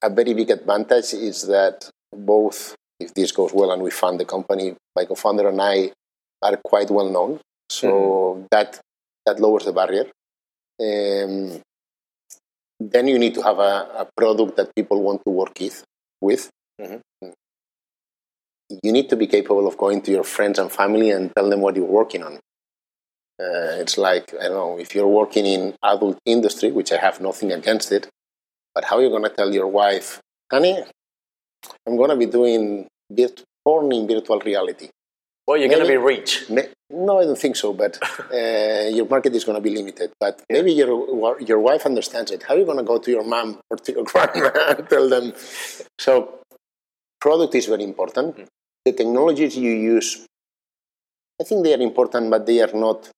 a very big advantage is that both, if this goes well and we fund the company, my co-founder and I are quite well known. So mm-hmm. that that lowers the barrier. Um, then you need to have a, a, product that people want to work with. with. Mm-hmm. You need to be capable of going to your friends and family and tell them what you're working on. Uh, it's like I don't know if you're working in adult industry, which I have nothing against it, but how are you going to tell your wife, honey, I'm going to be doing porn in virtual reality? Well, you're going to be rich. no, I don't think so. But uh, your market is going to be limited. But yeah. maybe your your wife understands it. How are you going to go to your mom or to your grandma and tell them? So, product is very important. Mm-hmm. The technologies you use, I think they are important, but they are not.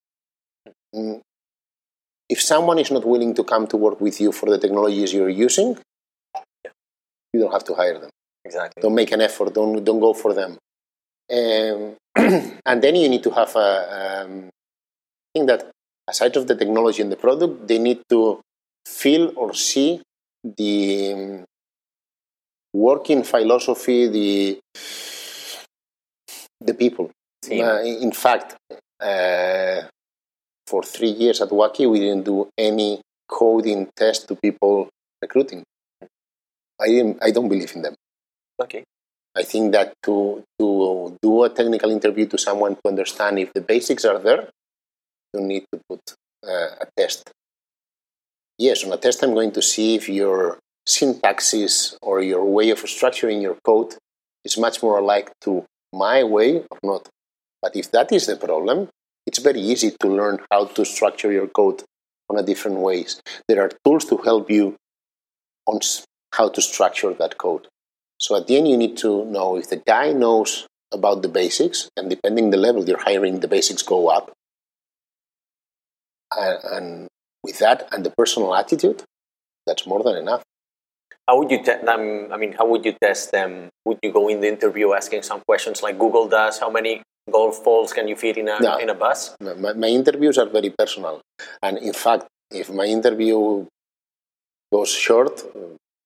Mm, if someone is not willing to come to work with you for the technologies you're using, yeah. you don't have to hire them. Exactly. Don't make an effort. Don't don't go for them Um, and then you need to have a um, thing that aside of the technology and the product, they need to feel or see the um, working philosophy, the the people. Uh, in fact, uh, for three years at Wuaki, we didn't do any coding test to people recruiting. I didn't, I don't believe in them. Okay. I think that to to do a technical interview to someone to understand if the basics are there, you need to put uh, a test. Yes, on a test, I'm going to see if your syntaxes or your way of structuring your code is much more alike to my way or not. But if that is the problem, it's very easy to learn how to structure your code on a different ways. There are tools to help you on how to structure that code. So at the end, you need to know if the guy knows about the basics, and depending the level you're hiring, the basics go up. And, and with that and the personal attitude, that's more than enough. How would you te- them? I mean, how would you test them? Would you go in the interview asking some questions like Google does? How many golf balls can you fit in a No. in a bus? My, my interviews are very personal, and in fact, if my interview goes short,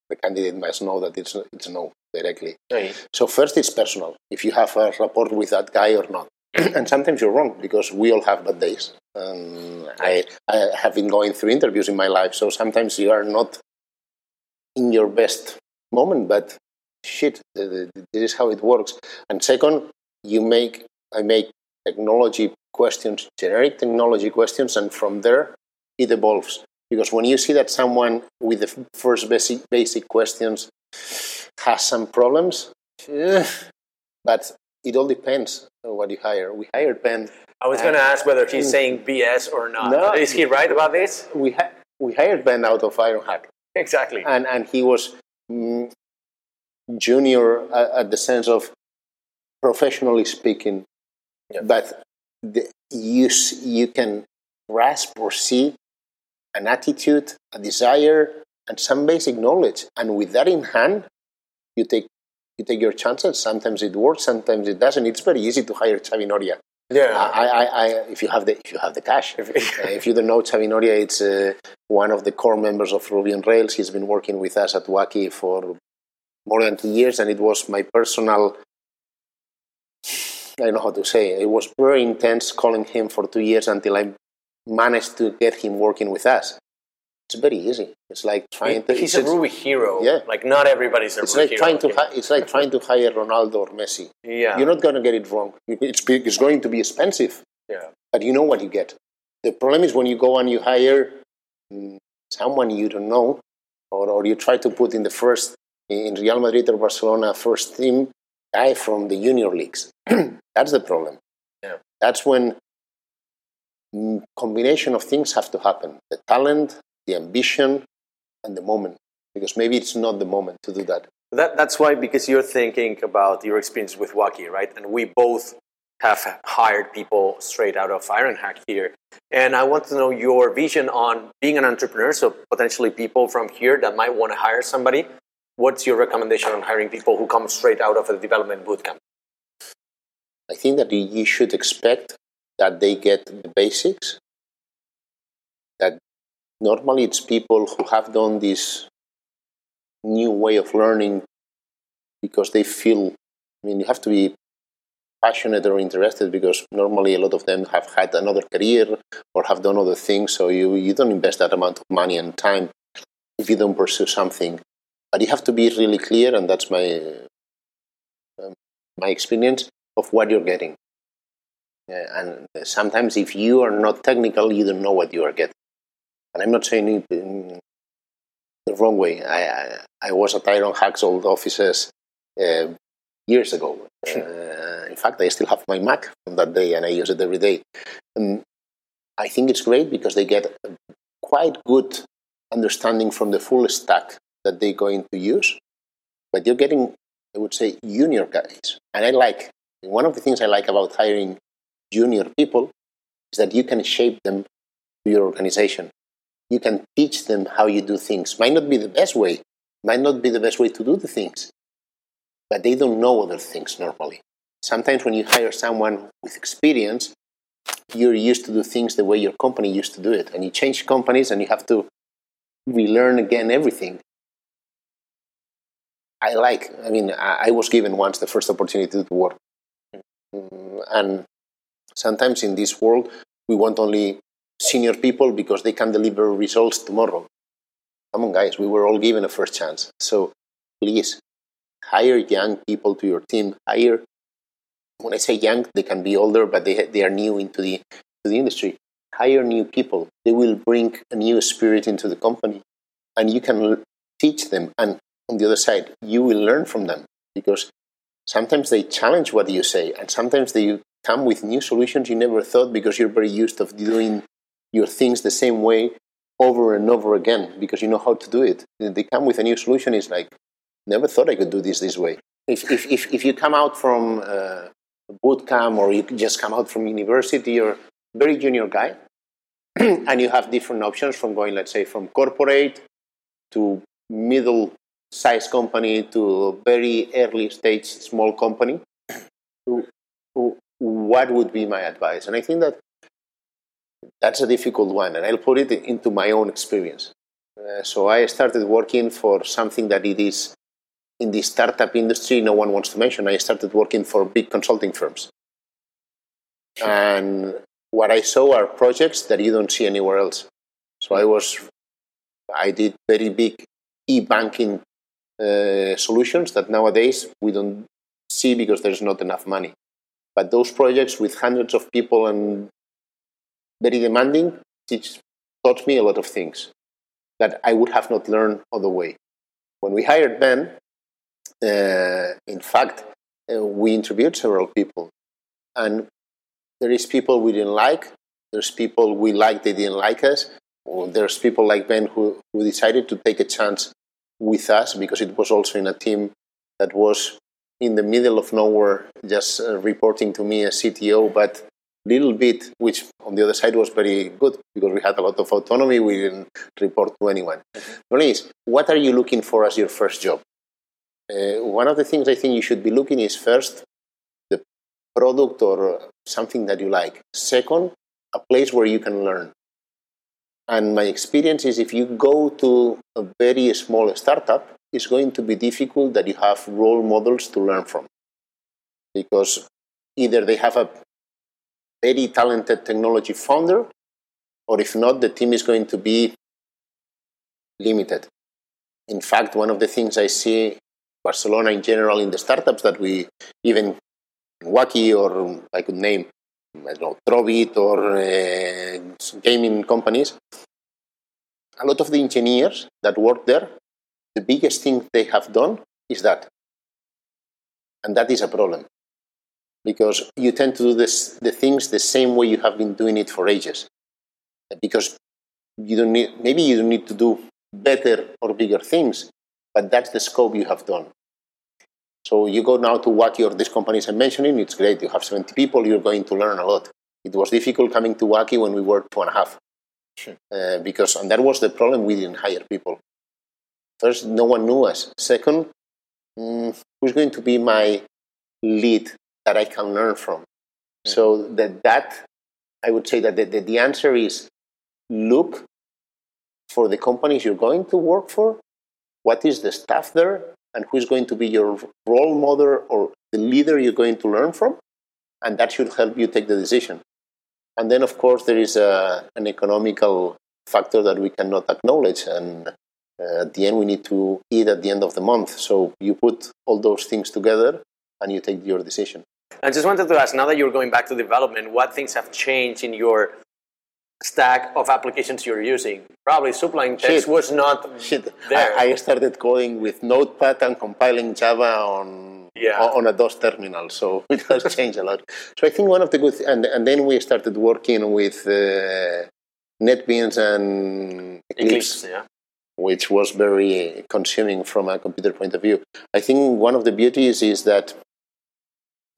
the candidate must know that it's it's no directly. Right. So first, it's personal. If you have a rapport with that guy or not, and sometimes you're wrong because we all have bad days. Um, I I have been going through interviews in my life, so sometimes you are not in your best moment, but shit, th- th- this is how it works. And second, you make I make technology questions, generic technology questions, and from there it evolves. Because when you see that someone with the first basic basic questions has some problems, eh, but it all depends on what you hire. We hired Ben. I was going to ask whether he's saying BS or not. No. Is he right about this? We ha- we hired Ben out of Ironhack, Exactly. and and he was mm, junior at, at the sense of professionally speaking, Yeah. but the, you you can grasp or see an attitude, a desire, and some basic knowledge, and with that in hand, you take you take your chances. Sometimes it works, sometimes it doesn't. It's very easy to hire Xavi Noria. yeah. I, I, I, if you have the if you have the cash. Uh, if you don't know Xavi Noria, it's uh, one of the core members of Ruby on Rails. He's been working with us at Wuaki for more than two years, and it was my personal. I don't know how to say. It was very intense calling him for two years until I managed to get him working with us. It's very easy. It's like trying to. he's a Ruby hero. Yeah. Like not everybody's a it's Ruby like hero. trying to. Hi, it's like trying to hire Ronaldo or Messi. yeah. You're not going to get it wrong. It's it's going to be expensive yeah. but you know what you get. The problem is when you go and you hire mm, someone you don't know, or, or you try to put in the first, in Real Madrid or Barcelona, first team guy from the junior leagues. That's the problem. Yeah. That's when Mm, combination of things have to happen. The talent, the ambition, and the moment. Because maybe it's not the moment to do that. That, that's why, because you're thinking about your experience with Wuaki, right? And we both have hired people straight out of Ironhack here. And I want to know your vision on being an entrepreneur, so potentially people from here that might want to hire somebody. What's your recommendation on hiring people who come straight out of a development bootcamp? I think that you should expect that they get the basics. That normally it's people who have done this new way of learning because they feel. I mean, you have to be passionate or interested because normally a lot of them have had another career or have done other things. So you, you don't invest that amount of money and time if you don't pursue something. But you have to be really clear, and that's my um, my experience of what you're getting. Uh, and sometimes, if you are not technical, you don't know what you are getting. And I'm not saying it in the wrong way. I, I, I was at Ironhack's old offices uh, years ago. Uh, in fact, I still have my Mac from that day, and I use it every day. And I think it's great because they get a quite good understanding from the full stack that they're going to use. But you're getting, I would say, junior guys. And I like, one of the things I like about hiring junior people is that you can shape them to your organization. You can teach them how you do things. Might not be the best way, might not be the best way to do the things, but they don't know other things normally. sometimes when you hire someone with experience, you're used to do things the way your company used to do it. And you change companies and you have to relearn again everything. I like, I mean, I, was given once the first opportunity to work. Mm, and sometimes in this world, we want only senior people because they can deliver results tomorrow. Come on, guys, we were all given a first chance. So please hire young people to your team. Hire, when I say young, they can be older, but they, they are new into the, to the industry. Hire new people. They will bring a new spirit into the company. And you can teach them. And on the other side, you will learn from them because sometimes they challenge what you say, and sometimes they come with new solutions you never thought because you're very used of doing your things the same way over and over again because you know how to do it. They come with a new solution. It's like, never thought I could do this this way. If, if, if, if you come out from uh, boot camp or you just come out from university, you're very junior guy, and you have different options from going, let's say, from corporate to middle size company to very early stage small company. What would be my advice? And I think that that's a difficult one, and I'll put it into my own experience. Uh, so I started working for something that it is in the startup industry no one wants to mention. I started working for big consulting firms. Sure. And what I saw are projects that you don't see anywhere else. So I was, I did very big e-banking uh, solutions that nowadays we don't see because there's not enough money. But those projects with hundreds of people and very demanding teach, taught me a lot of things that I would have not learned other way. When we hired Ben, uh, in fact, uh, we interviewed several people, and there is people we didn't like. There's people we liked they didn't like us. Or there's people like Ben who, who decided to take a chance with us because it was also in a team that was in the middle of nowhere, just uh, reporting to me as CTO, but little bit, which on the other side was very good because we had a lot of autonomy. We didn't report to anyone. Mm-hmm. is, what are you looking for as your first job? Uh, one of the things I think you should be looking is first the product or something that you like. Second, a place where you can learn. And my experience is if you go to a very small startup, it's going to be difficult that you have role models to learn from. Because either they have a very talented technology founder, or if not, the team is going to be limited. In fact, one of the things I see Barcelona in general in the startups that we even Wuaki or I could name I don't know Trovit or uh, gaming companies. A lot of the engineers that work there, the biggest thing they have done is that, and that is a problem because you tend to do this, the things the same way you have been doing it for ages. Because you don't need, maybe you don't need to do better or bigger things, but that's the scope you have done. So you go now to Wuaki or these companies I'm mentioning, it's great. You have 70 people, you're going to learn a lot. It was difficult coming to Wuaki when we were two and a half. Sure. Uh, because, and that was the problem, we didn't hire people. First, no one knew us. Second, mm, who's going to be my lead that I can learn from. Mm-hmm. So that that I would say that the, the, the answer is look for the companies you're going to work for. What is the staff there, and who's going to be your role model or the leader you're going to learn from, and that should help you take the decision. And then, of course, there is a, an economical factor that we cannot acknowledge, and uh, at the end, we need to eat at the end of the month. So you put all those things together, and you take your decision. I just wanted to ask now that you're going back to development, what things have changed in your stack of applications you're using? Probably Sublime Text was not Shit. there. I, I, started coding with Notepad and compiling Java on yeah. on a DOS terminal, so it has changed a lot. So I think one of the good and and then we started working with uh, NetBeans and Eclipse. Eclipse yeah. Which was very consuming from a computer point of view. I think one of the beauties is that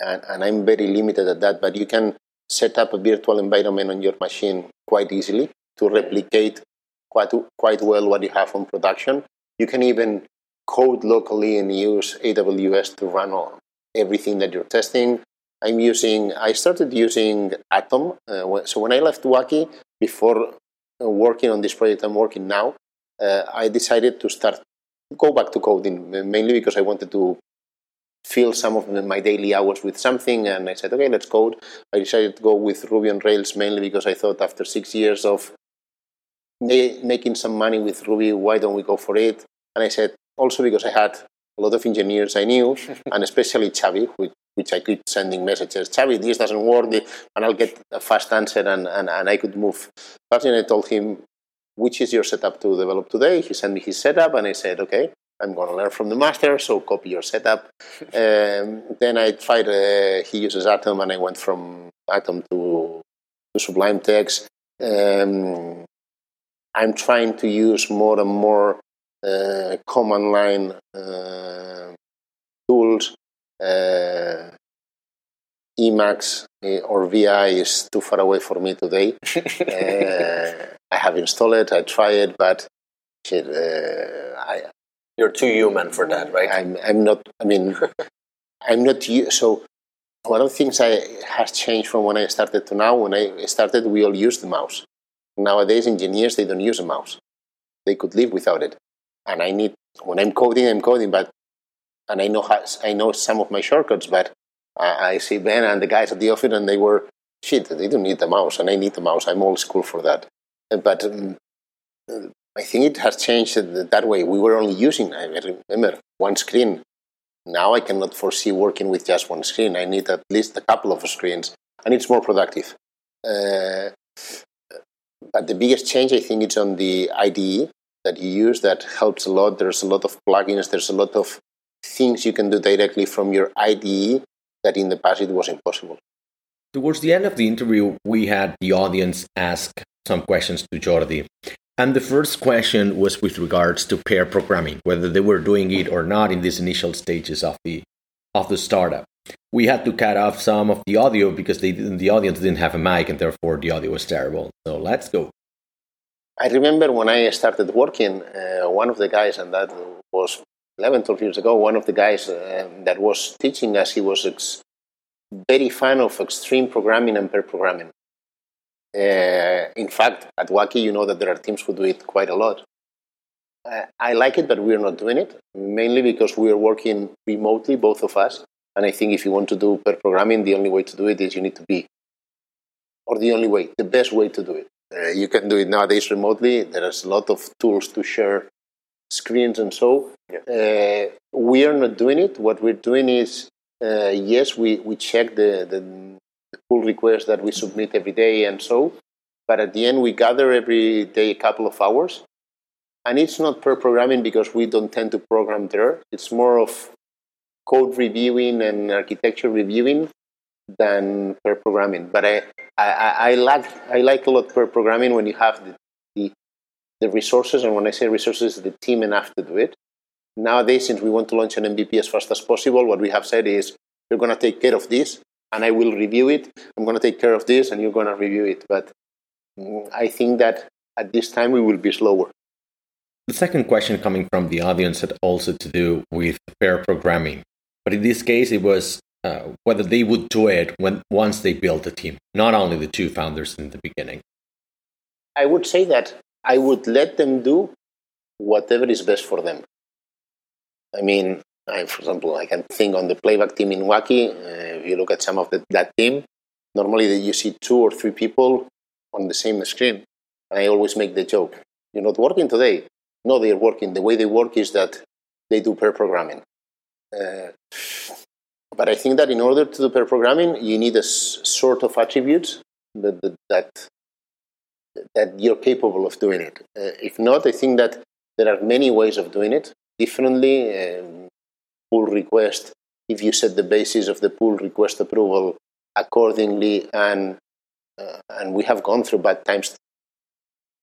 and, and I'm very limited at that, but you can set up a virtual environment on your machine quite easily to replicate quite, quite well what you have on production. You can even code locally and use AWS to run all, everything that you're testing. I'm using. I started using Atom. Uh, so when I left Wuaki, before uh, working on this project I'm working now, uh, I decided to start go back to coding mainly because I wanted to fill some of my daily hours with something and I said okay let's code. I decided to go with Ruby on Rails mainly because I thought after six years of ma- making some money with Ruby why don't we go for it? And I said also because I had a lot of engineers I knew and especially Xavi which, which I keep sending messages Xavi this doesn't work and I'll get a fast answer and, and, and I could move. But then I told him which is your setup to develop today he sent me his setup and I said okay I'm going to learn from the master, so copy your setup. um, then I tried, uh, he uses Atom, and I went from Atom to, to Sublime Text. Um, I'm trying to use more and more uh, command line uh, tools. Uh, Emacs uh, or VI is too far away for me today. Uh, I have installed it, I tried it, but shit, I, you're too human for that, right? I'm, I'm not, I mean, I'm not, so one of the things I has changed from when I started to now. When I started, we all used the mouse. Nowadays, engineers, they don't use a mouse. They could live without it. And I need, when I'm coding, I'm coding, but, and I know, how, I know some of my shortcuts, but I, see Ben and the guys at the office and they were, shit, they don't need the mouse and I need the mouse. I'm old school for that. But um, I think it has changed that way. We were only using, I remember, one screen. Now I cannot foresee working with just one screen. I need at least a couple of screens, and it's more productive. Uh, but the biggest change, I think, is on the IDE that you use. That helps a lot. There's a lot of plugins. There's a lot of things you can do directly from your IDE that in the past it was impossible. Towards the end of the interview, we had the audience ask some questions to Jordi. And the first question was with regards to pair programming, whether they were doing it or not in these initial stages of the of the startup. We had to cut off some of the audio because they the audience didn't have a mic and therefore the audio was terrible. So let's go. I remember when I started working, uh, one of the guys, and that was 11, 12 years ago, one of the guys uh, that was teaching us, he was ex- very fan of extreme programming and pair programming. Uh, in fact, at Wuaki, you know that there are teams who do it quite a lot. Uh, I like it, but we're not doing it, mainly because we are working remotely, both of us. And I think if you want to do pair programming, the only way to do it is you need to be, or the only way, the best way to do it. Uh, you can do it nowadays remotely. There's a lot of tools to share screens and so. Yeah. Uh, we are not doing it. What we're doing is, uh, yes, we, we check the, the pull requests that we submit every day and so. But at the end, we gather every day a couple of hours. And it's not pair programming because we don't tend to program there. It's more of code reviewing and architecture reviewing than pair programming. But I, I, I, like, I like a lot pair programming when you have the, the, the resources. And when I say resources, the team enough to do it. Nowadays, since we want to launch an MVP as fast as possible, what we have said is you're going to take care of this and I will review it. I'm going to take care of this, and you're going to review it. But mm, I think that at this time we will be slower. The second question coming from the audience had also to do with pair programming, but in this case, it was uh, whether they would do it when once they built a team, not only the two founders in the beginning. I would say that I would let them do whatever is best for them. I mean, I, for example, I can think on the playback team in Wuaki. Uh, if you look at some of the, that team, normally you see two or three people on the same screen. And I always make the joke, you're not working today. No, they're working. The way they work is that they do pair programming. Uh, but I think that in order to do pair programming, you need a s- sort of attributes that, that, that, that you're capable of doing it. Uh, if not, I think that there are many ways of doing it differently. Um, pull request if you set the basis of the pull request approval accordingly and uh, and we have gone through bad times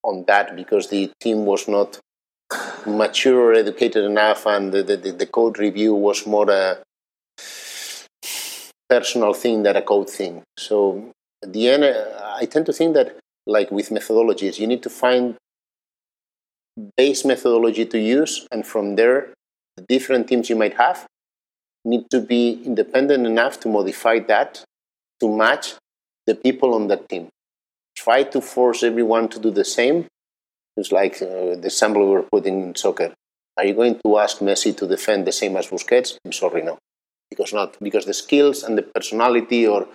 on that because the team was not mature or educated enough and the, the, the code review was more a personal thing than a code thing so at the end uh, i tend to think that like with methodologies you need to find base methodology to use and from there the different teams you might have need to be independent enough to modify that to match the people on that team. Try to force everyone to do the same. It's like uh, the example we were putting in soccer. Are you going to ask Messi to defend the same as Busquets? I'm sorry, no. Because not. Because the skills and the personality or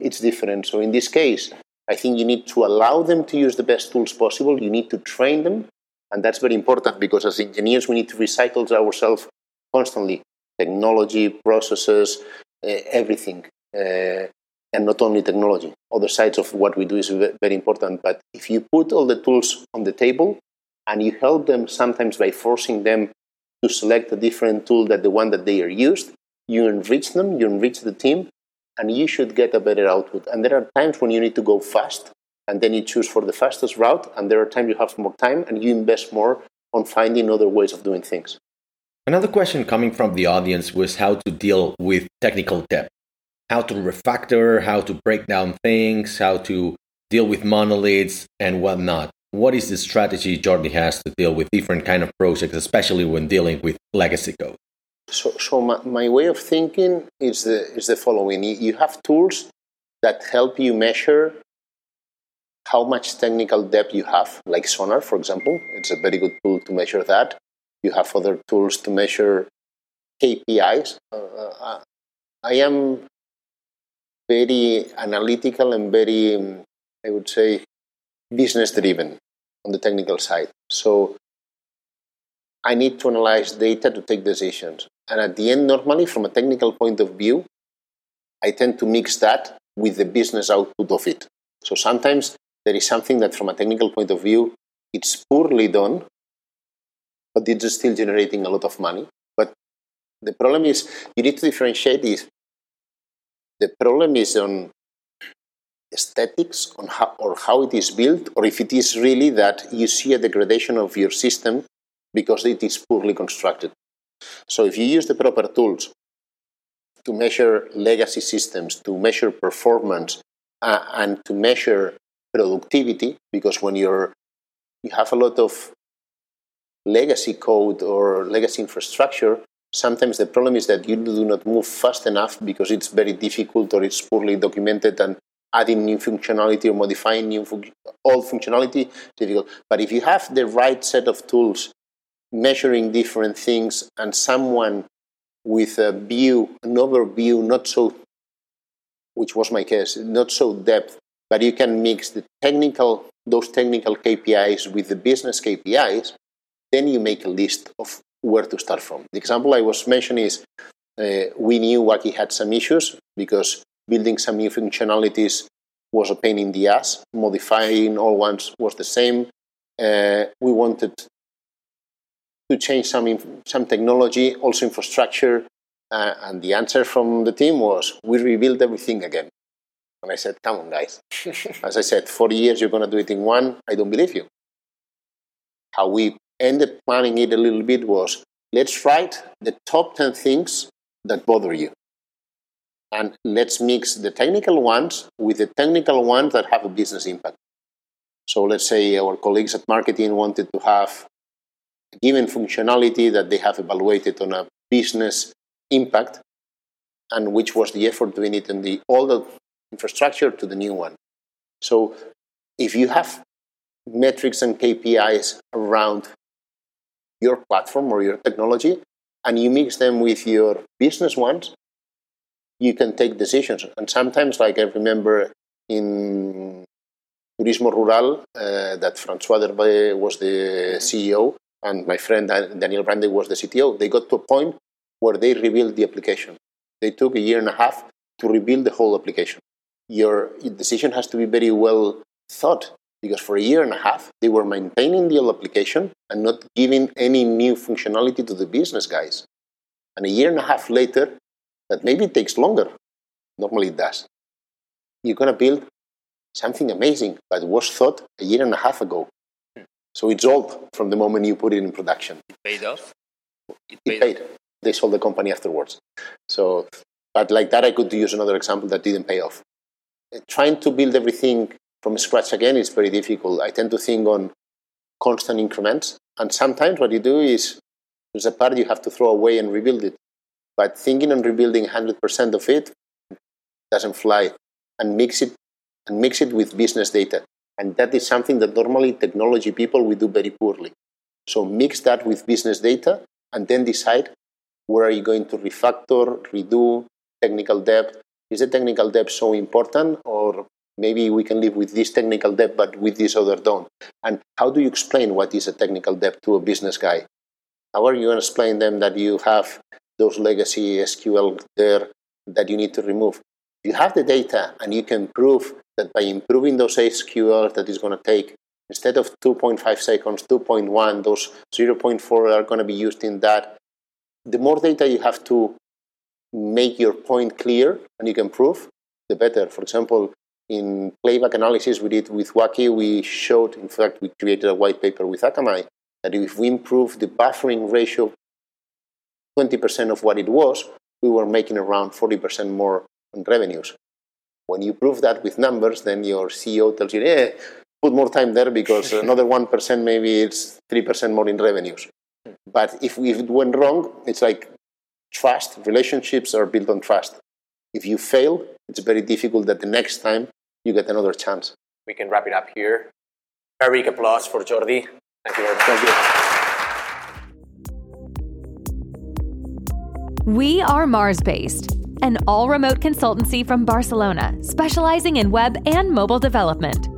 it's different. So in this case, I think you need to allow them to use the best tools possible. You need to train them. And that's very important because as engineers, we need to recycle ourselves constantly technology, processes, uh, everything. Uh, and not only technology. Other sides of what we do is very important. But if you put all the tools on the table and you help them sometimes by forcing them to select a different tool than the one that they are used, you enrich them, you enrich the team, and you should get a better output. And there are times when you need to go fast, and then you choose for the fastest route, and there are times you have more time and you invest more on finding other ways of doing things. Another question coming from the audience was how to deal with technical debt how to refactor, how to break down things, how to deal with monoliths and whatnot. What is the strategy Jordi has to deal with different kind of projects, especially when dealing with legacy code? So, so my, my way of thinking is the, is the following. You have tools that help you measure how much technical debt you have, like Sonar, for example. It's a very good tool to measure that. You have other tools to measure KPIs. Uh, uh, I am very analytical and very, um, I would say, business driven on the technical side. So I need to analyze data to take decisions. And at the end, normally, from a technical point of view, I tend to mix that with the business output of it. So sometimes there is something that, from a technical point of view, it's poorly done, but it's still generating a lot of money. But the problem is you need to differentiate this the problem is on aesthetics on how, or how it is built, or if it is really that you see a degradation of your system because it is poorly constructed. So if you use the proper tools to measure legacy systems, to measure performance, uh, and to measure productivity, because when you're you have a lot of legacy code or legacy infrastructure, Sometimes the problem is that you do not move fast enough because it's very difficult or it's poorly documented and adding new functionality or modifying new old functionality difficult. But if you have the right set of tools measuring different things and someone with a view, an overview, not so, which was my case, not so depth, but you can mix the technical, those technical KPIs with the business KPIs, then you make a list of where to start from. The example I was mentioning is uh, we knew Wuaki had some issues because building some new functionalities was a pain in the ass. Modifying all ones was the same. Uh, we wanted to change some some technology, also infrastructure, uh, and the answer from the team was we rebuild everything again. And I said, "Come on, guys! As I said, 40 years you're going to do it in one. I don't believe you." How we ended planning it a little bit was let's write the top 10 things that bother you. And let's mix the technical ones with the technical ones that have a business impact. So let's say our colleagues at marketing wanted to have a given functionality that they have evaluated on a business impact and which was the effort doing it in the old infrastructure to the new one. So if you have metrics and KPIs around your platform or your technology and you mix them with your business ones, you can take decisions. And sometimes, like I remember in Turismo Rural, uh, that Francois Derbaix was the mm-hmm. CEO and my friend Daniel Brande was the CTO. They got to a point where they rebuilt the application. They took a year and a half to rebuild the whole application. Your decision has to be very well thought because for a year and a half they were maintaining the old application and not giving any new functionality to the business guys. And a year and a half later, that maybe takes longer. Normally it does. You're going to build something amazing that was thought a year and a half ago. So it's old from the moment you put it in production. It paid off. It paid. It paid. They sold the company afterwards. So, but like that, I could use another example that didn't pay off. Trying to build everything from scratch again is very difficult. I tend to think on constant increments. And sometimes what you do is there's a part you have to throw away and rebuild it. But thinking on rebuilding 100% of it doesn't fly. and mix it and mix it with business data. And that is something that normally technology people we do very poorly. So mix that with business data and then decide where are you going to refactor, redo, technical debt. Is the technical debt so important or maybe we can live with this technical debt but with this other don't? And how do you explain what is a technical debt to a business guy? How are you going to explain them that you have those legacy SQL there that you need to remove? You have the data and you can prove that by improving those SQL that is going to take instead of 2.5 seconds, 2.1, those 0.4 are going to be used in that. The more data you have to make your point clear and you can prove, the better. For example, in playback analysis we did with Wuaki, we showed, in fact, we created a white paper with Akamai that if we improve the buffering ratio 20% of what it was, we were making around 40% more in revenues. When you prove that with numbers, then your CEO tells you, yeah, put more time there because another 1% maybe it's 3% more in revenues. But if, if it went wrong, it's like trust, relationships are built on trust. If you fail, it's very difficult that the next time you get another chance. We can wrap it up here. A big applause for Jordi. Thank you very much. Thank you. We are MarsBased, an all remote consultancy from Barcelona specializing in web and mobile development.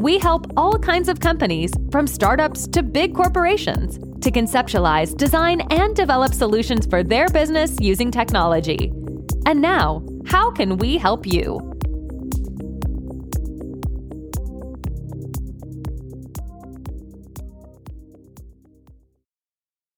We help all kinds of companies, from startups to big corporations, to conceptualize, design, and develop solutions for their business using technology. And now, how can we help you?